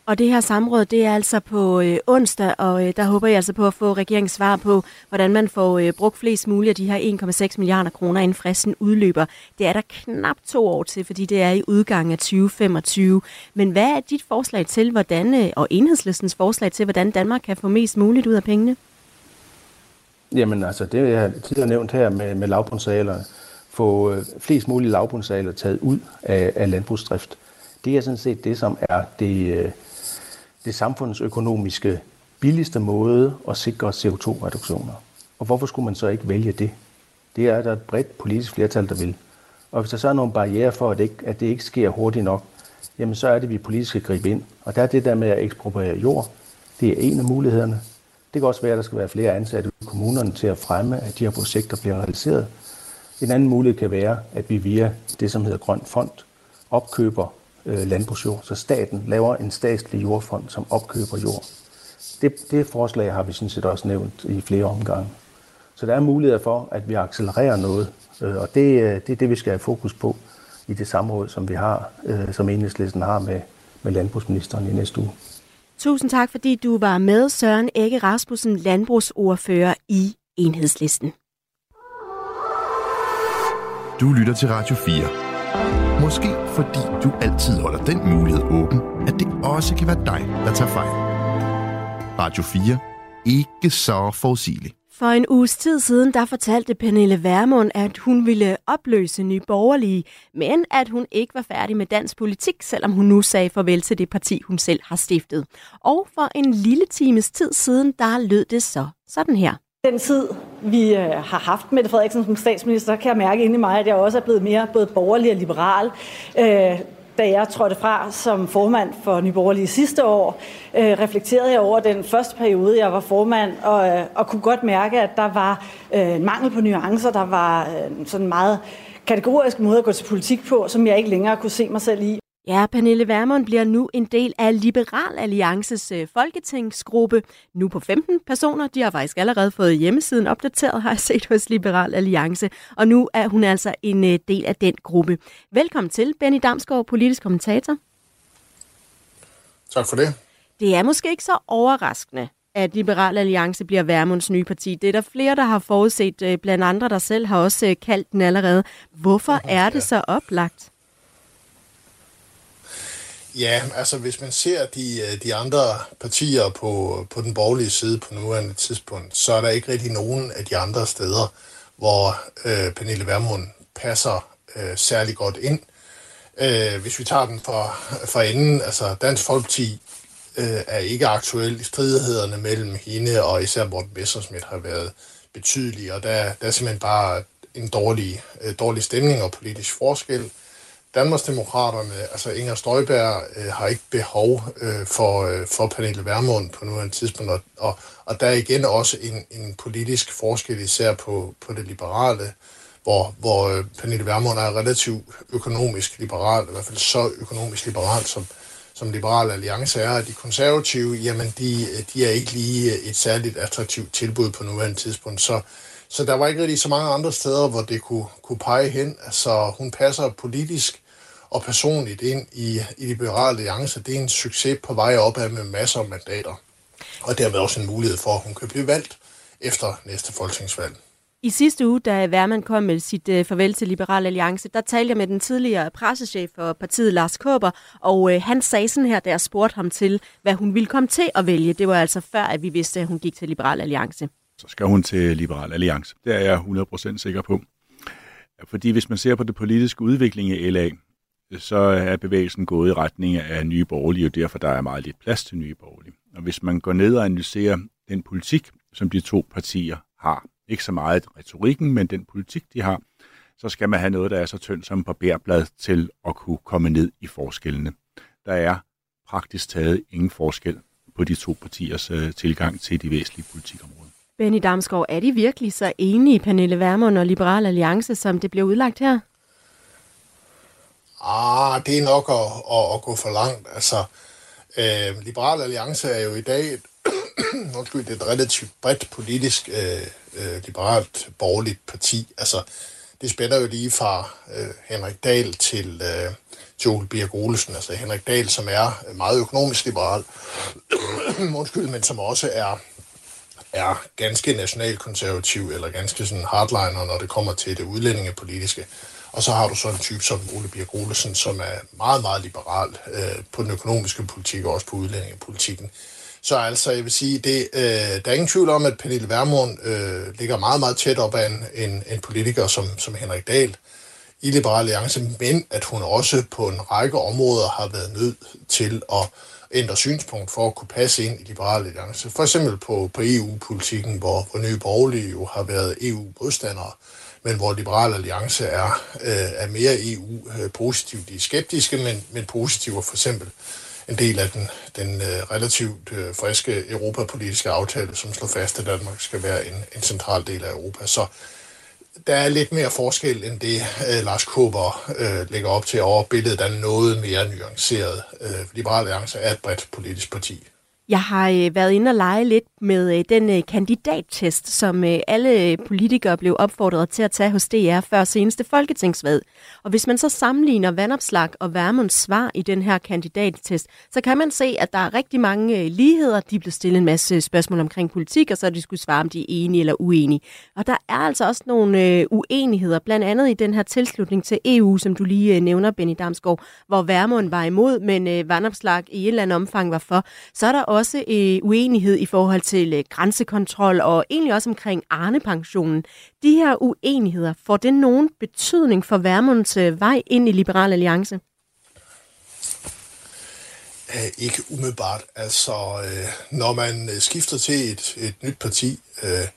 Og det her samråd, det er altså på øh, onsdag, og øh, der håber jeg altså på at få regeringens svar på, hvordan man får øh, brugt flest muligt af de her 1,6 milliarder kroner, inden fristen udløber. Det er der knap to år til, fordi det er i udgangen af 2025. Men hvad er dit forslag til, hvordan, øh, og enhedslistens forslag til, hvordan Danmark kan få mest muligt ud af pengene? Jamen altså, det jeg tidligere nævnt her med, med lavbundsaler, få øh, flest mulige lavbundsaler taget ud af, af landbrugsdrift. Det er sådan set det, som er det, øh, det samfundsøkonomiske billigste måde at sikre CO2-reduktioner. Og hvorfor skulle man så ikke vælge det? Det er der et bredt politisk flertal, der vil. Og hvis der så er nogle barriere for, at det, ikke, at det ikke sker hurtigt nok, jamen så er det, at vi politisk skal gribe ind. Og der er det der med at ekspropriere jord. Det er en af mulighederne. Det kan også være, at der skal være flere ansatte i kommunerne til at fremme, at de her projekter bliver realiseret. En anden mulighed kan være, at vi via det, som hedder Grøn Fond, opkøber øh, landbrugsjord, så staten laver en statslig jordfond, som opkøber jord. Det, det forslag har vi sådan set også nævnt i flere omgange. Så der er muligheder for, at vi accelererer noget, øh, og det, øh, det er det, vi skal have fokus på i det samråd, som vi har, øh, som enhedslisten har med, med landbrugsministeren i næste uge. Tusind tak, fordi du var med, Søren Ægge Rasmussen, landbrugsordfører i Enhedslisten. Du lytter til Radio 4. Måske fordi du altid holder den mulighed åben, at det også kan være dig, der tager fejl. Radio 4. Ikke så forudsigeligt. For en uges tid siden, der fortalte Pernille Vermund, at hun ville opløse Nye Borgerlige, men at hun ikke var færdig med dansk politik, selvom hun nu sagde farvel til det parti, hun selv har stiftet. Og for en lille times tid siden, der lød det så sådan her. Den tid, vi øh, har haft Mette Frederiksen som statsminister, kan jeg mærke inde i mig, at jeg også er blevet mere både borgerlig og liberal. Øh, da jeg trådte fra som formand for Nyborgerlige sidste år, øh, reflekterede jeg over den første periode, jeg var formand, og, øh, og kunne godt mærke, at der var øh, en mangel på nuancer, der var øh, sådan meget kategorisk måde at gå til politik på, som jeg ikke længere kunne se mig selv i. Ja, Pernille Vermund bliver nu en del af Liberal Alliances øh, folketingsgruppe. Nu på 15 personer. De har faktisk allerede fået hjemmesiden opdateret, har jeg set hos Liberal Alliance. Og nu er hun altså en øh, del af den gruppe. Velkommen til, Benny Damsgaard, politisk kommentator. Tak for det. Det er måske ikke så overraskende, at Liberal Alliance bliver Værmunds nye parti. Det er der flere, der har forudset, øh, blandt andre der selv har også kaldt den allerede. Hvorfor er det så oplagt? Ja, altså hvis man ser de, øh, de andre partier på, på den borgerlige side på nuværende tidspunkt, så er der ikke rigtig nogen af de andre steder, hvor øh, Pernille Vermund passer øh, særlig godt ind. Øh, hvis vi tager den fra, fra enden, altså Dansk Folkeparti øh, er ikke aktuel i stridighederne mellem hende og især Morten Messersmith har været betydelige, og der, der er simpelthen bare en dårlig, øh, dårlig stemning og politisk forskel. Danmarksdemokraterne, altså Inger Støjberg, øh, har ikke behov øh, for, øh, for Pernille Vermund på nuværende tidspunkt, og, og, og der er igen også en, en politisk forskel, især på, på det liberale, hvor, hvor øh, Pernille Vermund er relativt økonomisk liberal, i hvert fald så økonomisk liberal, som, som Liberal Alliance er, og de konservative, jamen de, de er ikke lige et særligt attraktivt tilbud på nuværende tidspunkt. Så, så der var ikke rigtig så mange andre steder, hvor det kunne, kunne pege hen. Altså hun passer politisk og personligt ind i, i Liberal Alliance. Det er en succes på vej opad med masser af mandater. Og dermed også en mulighed for, at hun kan blive valgt efter næste folketingsvalg. I sidste uge, da Værman kom med sit uh, farvel til Liberal Alliance, der talte jeg med den tidligere pressechef for partiet, Lars Kåber, og uh, han sagde sådan her, da jeg spurgte ham til, hvad hun ville komme til at vælge. Det var altså før, at vi vidste, at hun gik til Liberal Alliance. Så skal hun til Liberal Alliance. Det er jeg 100% sikker på. Fordi hvis man ser på det politiske udvikling i LA, så er bevægelsen gået i retning af nye borgerlige, og derfor der er meget lidt plads til nye borgerlige. Og hvis man går ned og analyserer den politik, som de to partier har, ikke så meget retorikken, men den politik, de har, så skal man have noget, der er så tyndt som papirblad til at kunne komme ned i forskellene. Der er praktisk taget ingen forskel på de to partiers øh, tilgang til de væsentlige politikområder. Benny Damsgaard, er de virkelig så enige, Pernille Vermund og Liberal Alliance, som det bliver udlagt her? Ah, det er nok at, at, at gå for langt. Altså, øh, Liberal Alliance er jo i dag et, undskyld, et relativt bredt politisk øh, øh, liberalt borgerligt parti. Altså, det spænder jo lige fra øh, Henrik Dahl til øh, Joel Birk Olesen. Altså Henrik Dahl, som er meget økonomisk liberal, undskyld, men som også er er ganske nationalkonservativ eller ganske sådan hardliner, når det kommer til det udlændingepolitiske. Og så har du så en type som Ole Birk Olesen, som er meget, meget liberal øh, på den økonomiske politik og også på udlændingepolitikken. Så altså, jeg vil sige, det, øh, der er ingen tvivl om, at Pernille Vermund øh, ligger meget, meget tæt op af en, en, en politiker som, som Henrik Dahl i Liberale Alliance, men at hun også på en række områder har været nødt til at ændre synspunkt for at kunne passe ind i Liberale Alliance. For eksempel på, på EU-politikken, hvor, hvor Nye Borgerlige jo har været EU-modstandere, men hvor Liberal Alliance er, øh, er mere EU-positiv. Øh, De er skeptiske, men, men positive for eksempel en del af den, den øh, relativt øh, friske europapolitiske aftale, som slår fast, at Danmark skal være en, en central del af Europa. Så der er lidt mere forskel end det, øh, Lars Kåber øh, lægger op til, over billedet er noget mere nuanceret. Øh, Liberal Alliance er et bredt politisk parti. Jeg har øh, været inde og lege lidt med øh, den øh, kandidattest, som øh, alle politikere blev opfordret til at tage hos DR før seneste folketingsvalg. Og hvis man så sammenligner Vandopslag og Værmunds svar i den her kandidattest, så kan man se, at der er rigtig mange øh, ligheder. De blev stillet en masse spørgsmål omkring politik, og så de skulle svare, om de er enige eller uenige. Og der er altså også nogle øh, uenigheder, blandt andet i den her tilslutning til EU, som du lige øh, nævner, Benny Damsgaard, hvor Værmund var imod, men øh, Vandopslag i et eller andet omfang var for. Så er der også øh, uenighed i forhold til øh, grænsekontrol og egentlig også omkring Arne-pensionen. De her uenigheder, får det nogen betydning for Værmunds øh, vej ind i Liberal Alliance? Æh, ikke umiddelbart. Altså, øh, når man øh, skifter til et, et nyt parti, øh,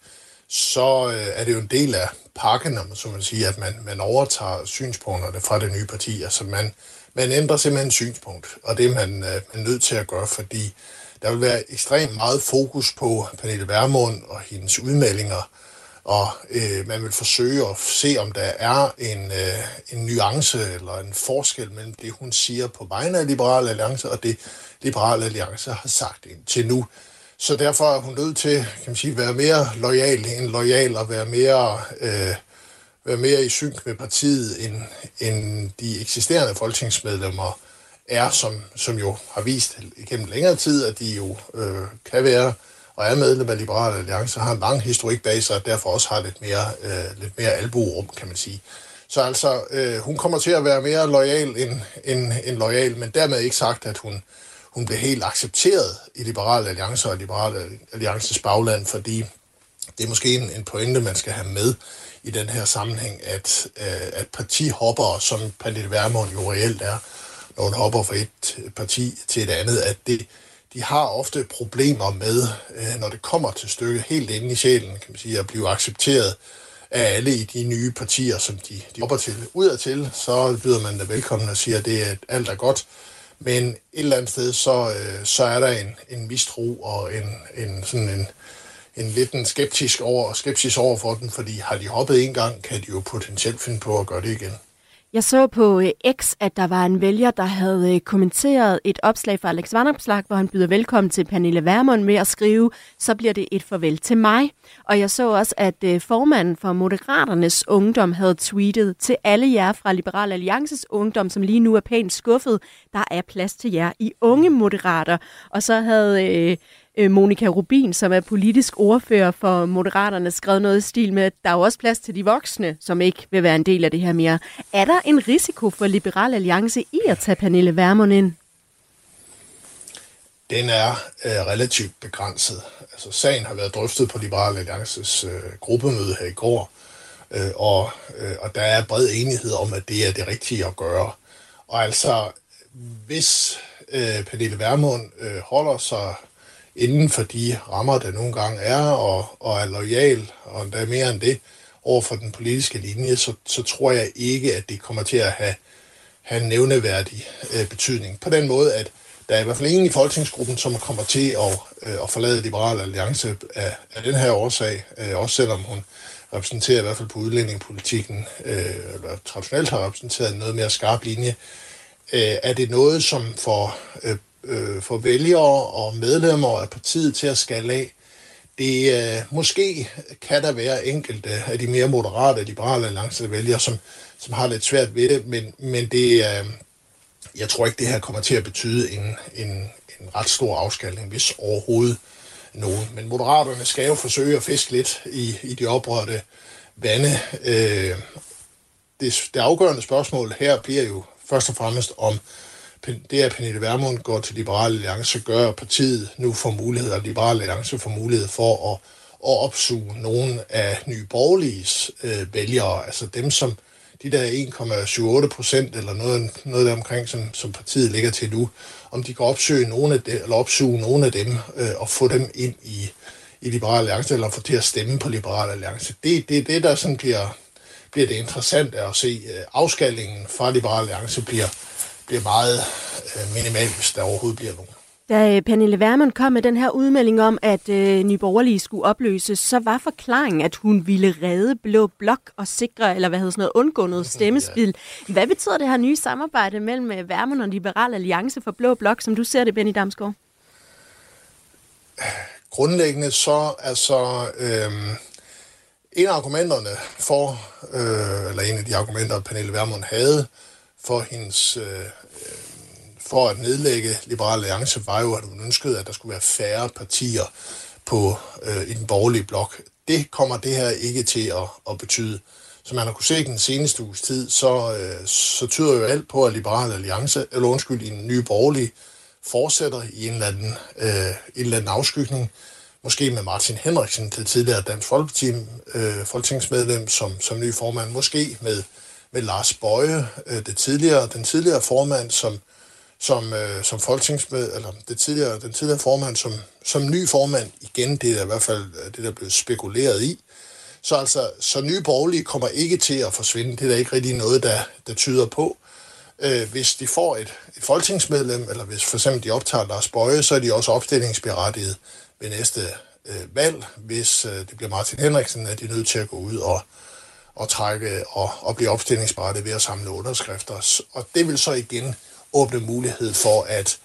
så øh, er det jo en del af pakken, om så man siger, at man, man overtager synspunkterne fra det nye parti. Altså, man, man ændrer simpelthen synspunkt, og det er man, øh, man nødt til at gøre, fordi der vil være ekstremt meget fokus på Pernille Vermund og hendes udmeldinger, og øh, man vil forsøge at se, om der er en, øh, en nuance eller en forskel mellem det, hun siger på vegne af Liberale Alliance, og det Liberale Alliance har sagt indtil nu. Så derfor er hun nødt til kan man sige, være mere lojal end lojal og være mere, øh, være mere i synk med partiet end, end de eksisterende folketingsmedlemmer er, som, som jo har vist gennem længere tid, at de jo øh, kan være og er medlem af Liberale Alliance, har en lang historik bag sig, og derfor også har lidt mere, øh, lidt mere albuerum, kan man sige. Så altså, øh, hun kommer til at være mere lojal end, end, end lojal, men dermed ikke sagt, at hun, hun bliver helt accepteret i Liberale Alliance og Liberale Alliances bagland, fordi det er måske en, en pointe, man skal have med i den her sammenhæng, at, øh, at partihopper, som Pernille Vermund jo reelt er, når hun hopper fra et parti til et andet, at det, de har ofte problemer med, øh, når det kommer til stykket, helt inde i sjælen, kan man sige, at blive accepteret af alle i de nye partier, som de, de hopper til. Udadtil, så byder man det velkommen og siger, at det er, alt er godt. Men et eller andet sted, så, øh, så er der en, en mistro og en, en, sådan en, en lidt en skeptisk over, skepsis over for den, fordi har de hoppet en gang, kan de jo potentielt finde på at gøre det igen. Jeg så på øh, X, at der var en vælger, der havde øh, kommenteret et opslag fra Alex Vandopslag, hvor han byder velkommen til Pernille Vermund med at skrive, så bliver det et farvel til mig. Og jeg så også, at øh, formanden for Moderaternes Ungdom havde tweetet til alle jer fra Liberal Alliances Ungdom, som lige nu er pænt skuffet, der er plads til jer i unge moderater. Og så havde øh, øh, Monika Rubin, som er politisk ordfører for Moderaterne, skrevet noget i stil med, at der er jo også plads til de voksne, som ikke vil være en del af det her mere. Er der en risiko for Liberal Alliance i at tage Pernille Vermund ind? Den er øh, relativt begrænset. Altså, sagen har været drøftet på Liberal Alliances øh, gruppemøde her i går, øh, og, øh, og der er bred enighed om, at det er det rigtige at gøre. Og altså, hvis øh, Pernille Vermund øh, holder sig inden for de rammer, der nogle gange er, og, og er lojal, og der mere end det, over for den politiske linje, så, så tror jeg ikke, at det kommer til at have, have en nævneværdig øh, betydning. På den måde, at der er i hvert fald ingen i folketingsgruppen, som kommer til at, øh, at forlade Liberale Alliance af, af den her årsag, øh, også selvom hun repræsenterer i hvert fald på udlændingepolitikken, øh, eller traditionelt har repræsenteret noget mere skarp linje, øh, er det noget, som for øh, øh, for vælgere og medlemmer af partiet til at skalle af. Det, øh, måske kan der være enkelte af de mere moderate, liberale alliance vælgere, som, som har lidt svært ved det, men, men det, øh, jeg tror ikke, det her kommer til at betyde en, en, en ret stor afskalning, hvis overhovedet nogen. Men moderaterne skal jo forsøge at fiske lidt i, i de oprørte vande. Øh, det, det afgørende spørgsmål her bliver jo først og fremmest, om det, at Pernille Vermund går til Liberale Alliance, gør, at partiet nu får mulighed, og Liberale Alliance får mulighed for at, at opsuge nogle af nye borgerliges øh, vælgere, altså dem, som de der 1,78 procent eller noget, noget der omkring, som, som partiet ligger til nu, om de kan opsøge nogle af dem, eller opsuge nogle af dem øh, og få dem ind i, i Liberale Alliance, eller få til at stemme på Liberale Alliance. Det er det, det, der sådan bliver, bliver det interessante at se. Øh, afskallingen fra Liberale Alliance bliver, bliver meget øh, minimal, hvis der overhovedet bliver nogen. Da øh, Pernille Vermund kom med den her udmelding om, at øh, Nye Borgerlige skulle opløses, så var forklaringen, at hun ville redde Blå Blok og sikre, eller hvad hedder sådan noget, undgå noget stemmespil. Hvad betyder det her nye samarbejde mellem øh, Vermund og Liberal Alliance for Blå Blok, som du ser det, Benny Damsgaard? Grundlæggende så, altså, øh, en af argumenterne for, øh, eller en af de argumenter, Pernille Vermund havde for hendes øh, for at nedlægge Liberale Alliance, var jo, at hun ønskede, at der skulle være færre partier på, øh, i den borgerlige blok. Det kommer det her ikke til at, at betyde. Som man har kunne se i den seneste uges tid, så, øh, så tyder jo alt på, at Liberale Alliance, eller undskyld, i en ny borgerlig, fortsætter i en eller anden, øh, en eller anden afskygning. Måske med Martin Henriksen, det tidligere Dansk Folkeparti, øh, folketingsmedlem, som, som ny formand. Måske med, med Lars Bøje, øh, det tidligere, den tidligere formand, som som, øh, som folketingsmed, eller det tidligere, den tidligere formand som, som ny formand, igen, det er i hvert fald øh, det, der blev spekuleret i. Så altså, så nye borgerlige kommer ikke til at forsvinde. Det er der ikke rigtig noget, der, der tyder på. Øh, hvis de får et, et folketingsmedlem, eller hvis for eksempel de optager Lars Bøje, så er de også opstillingsberettiget ved næste øh, valg. Hvis øh, det bliver Martin Henriksen, er de nødt til at gå ud og, at trække og, og blive opstillingsberettet ved at samle underskrifter. Og det vil så igen åbne mulighed for, at,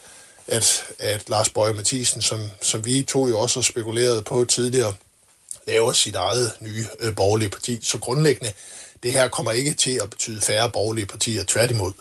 at, at Lars Bøge Mathisen, som, som vi to jo også har spekuleret på tidligere, laver sit eget nye øh, borgerlige parti. Så grundlæggende, det her kommer ikke til at betyde færre borgerlige partier, tværtimod.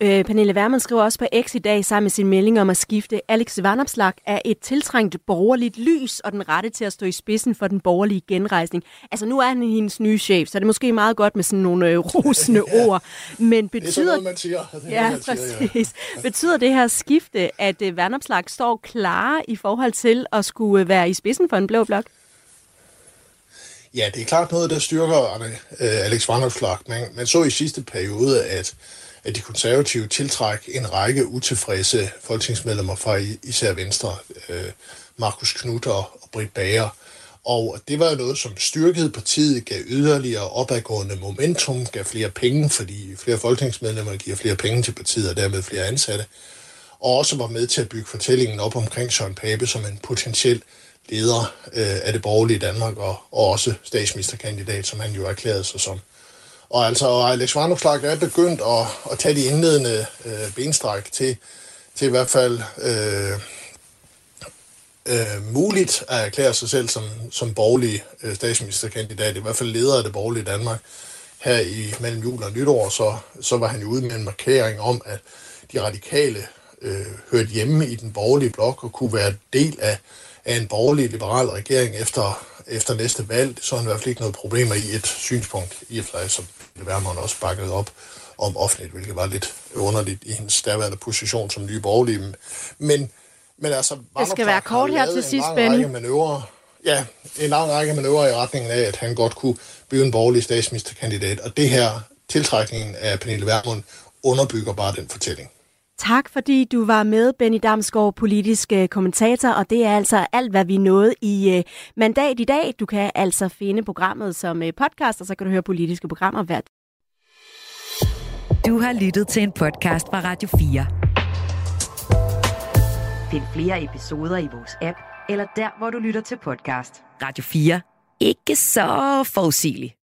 Øh, Pernille Wermann skriver også på X i dag sammen med sin melding om at skifte. Alex Vanopslag er et tiltrængt borgerligt lys og den rette til at stå i spidsen for den borgerlige genrejsning. Altså nu er han hendes nye chef, så det er måske meget godt med sådan nogle øh, rosende ord. Men betyder... Det er noget, man siger. Er ja, man siger, præcis. Ja. Betyder det her skifte, at øh, Vanopslag står klar i forhold til at skulle øh, være i spidsen for en blå blok? Ja, det er klart noget, der styrker øh, Alex Vanopslag. Man, man så i sidste periode, at at de konservative tiltræk en række utilfredse folketingsmedlemmer fra især Venstre, øh, Markus Knut og, og Britt Bager. Og det var jo noget, som styrkede partiet, gav yderligere opadgående momentum, gav flere penge, fordi flere folketingsmedlemmer giver flere penge til partiet og dermed flere ansatte. Og også var med til at bygge fortællingen op omkring Søren Pape som en potentiel leder øh, af det borgerlige Danmark, og, og også statsministerkandidat, som han jo erklærede sig som. Og altså, Alex Varnopslag er begyndt at, at tage de indledende øh, benstræk til, til i hvert fald øh, øh, muligt at erklære sig selv som, som borgerlig øh, statsministerkandidat, i hvert fald leder af det borgerlige Danmark. Her i mellem jul og nytår, så, så var han jo ude med en markering om, at de radikale øh, hørte hjemme i den borgerlige blok og kunne være del af, af en borgerlig liberal regering efter, efter næste valg. Så er han i hvert fald ikke noget problemer i et synspunkt, i og for sig, som Værmund også bakket op om offentligt, hvilket var lidt underligt i hendes derværende position som nye borgerlige. Men, men altså, det skal være kort her til sidst, Benny. Manøvre, ja, en lang række manøvrer i retningen af, at han godt kunne blive en borgerlig statsministerkandidat. Og det her, tiltrækningen af Pernille Vermund, underbygger bare den fortælling. Tak fordi du var med, Benny Damsgaard, politisk øh, kommentator, og det er altså alt, hvad vi nåede i uh, mandat i dag. Du kan altså finde programmet som uh, podcast, og så kan du høre politiske programmer hvert. Du har lyttet til en podcast fra Radio 4. Find flere episoder i vores app, eller der, hvor du lytter til podcast. Radio 4. Ikke så forudsigeligt.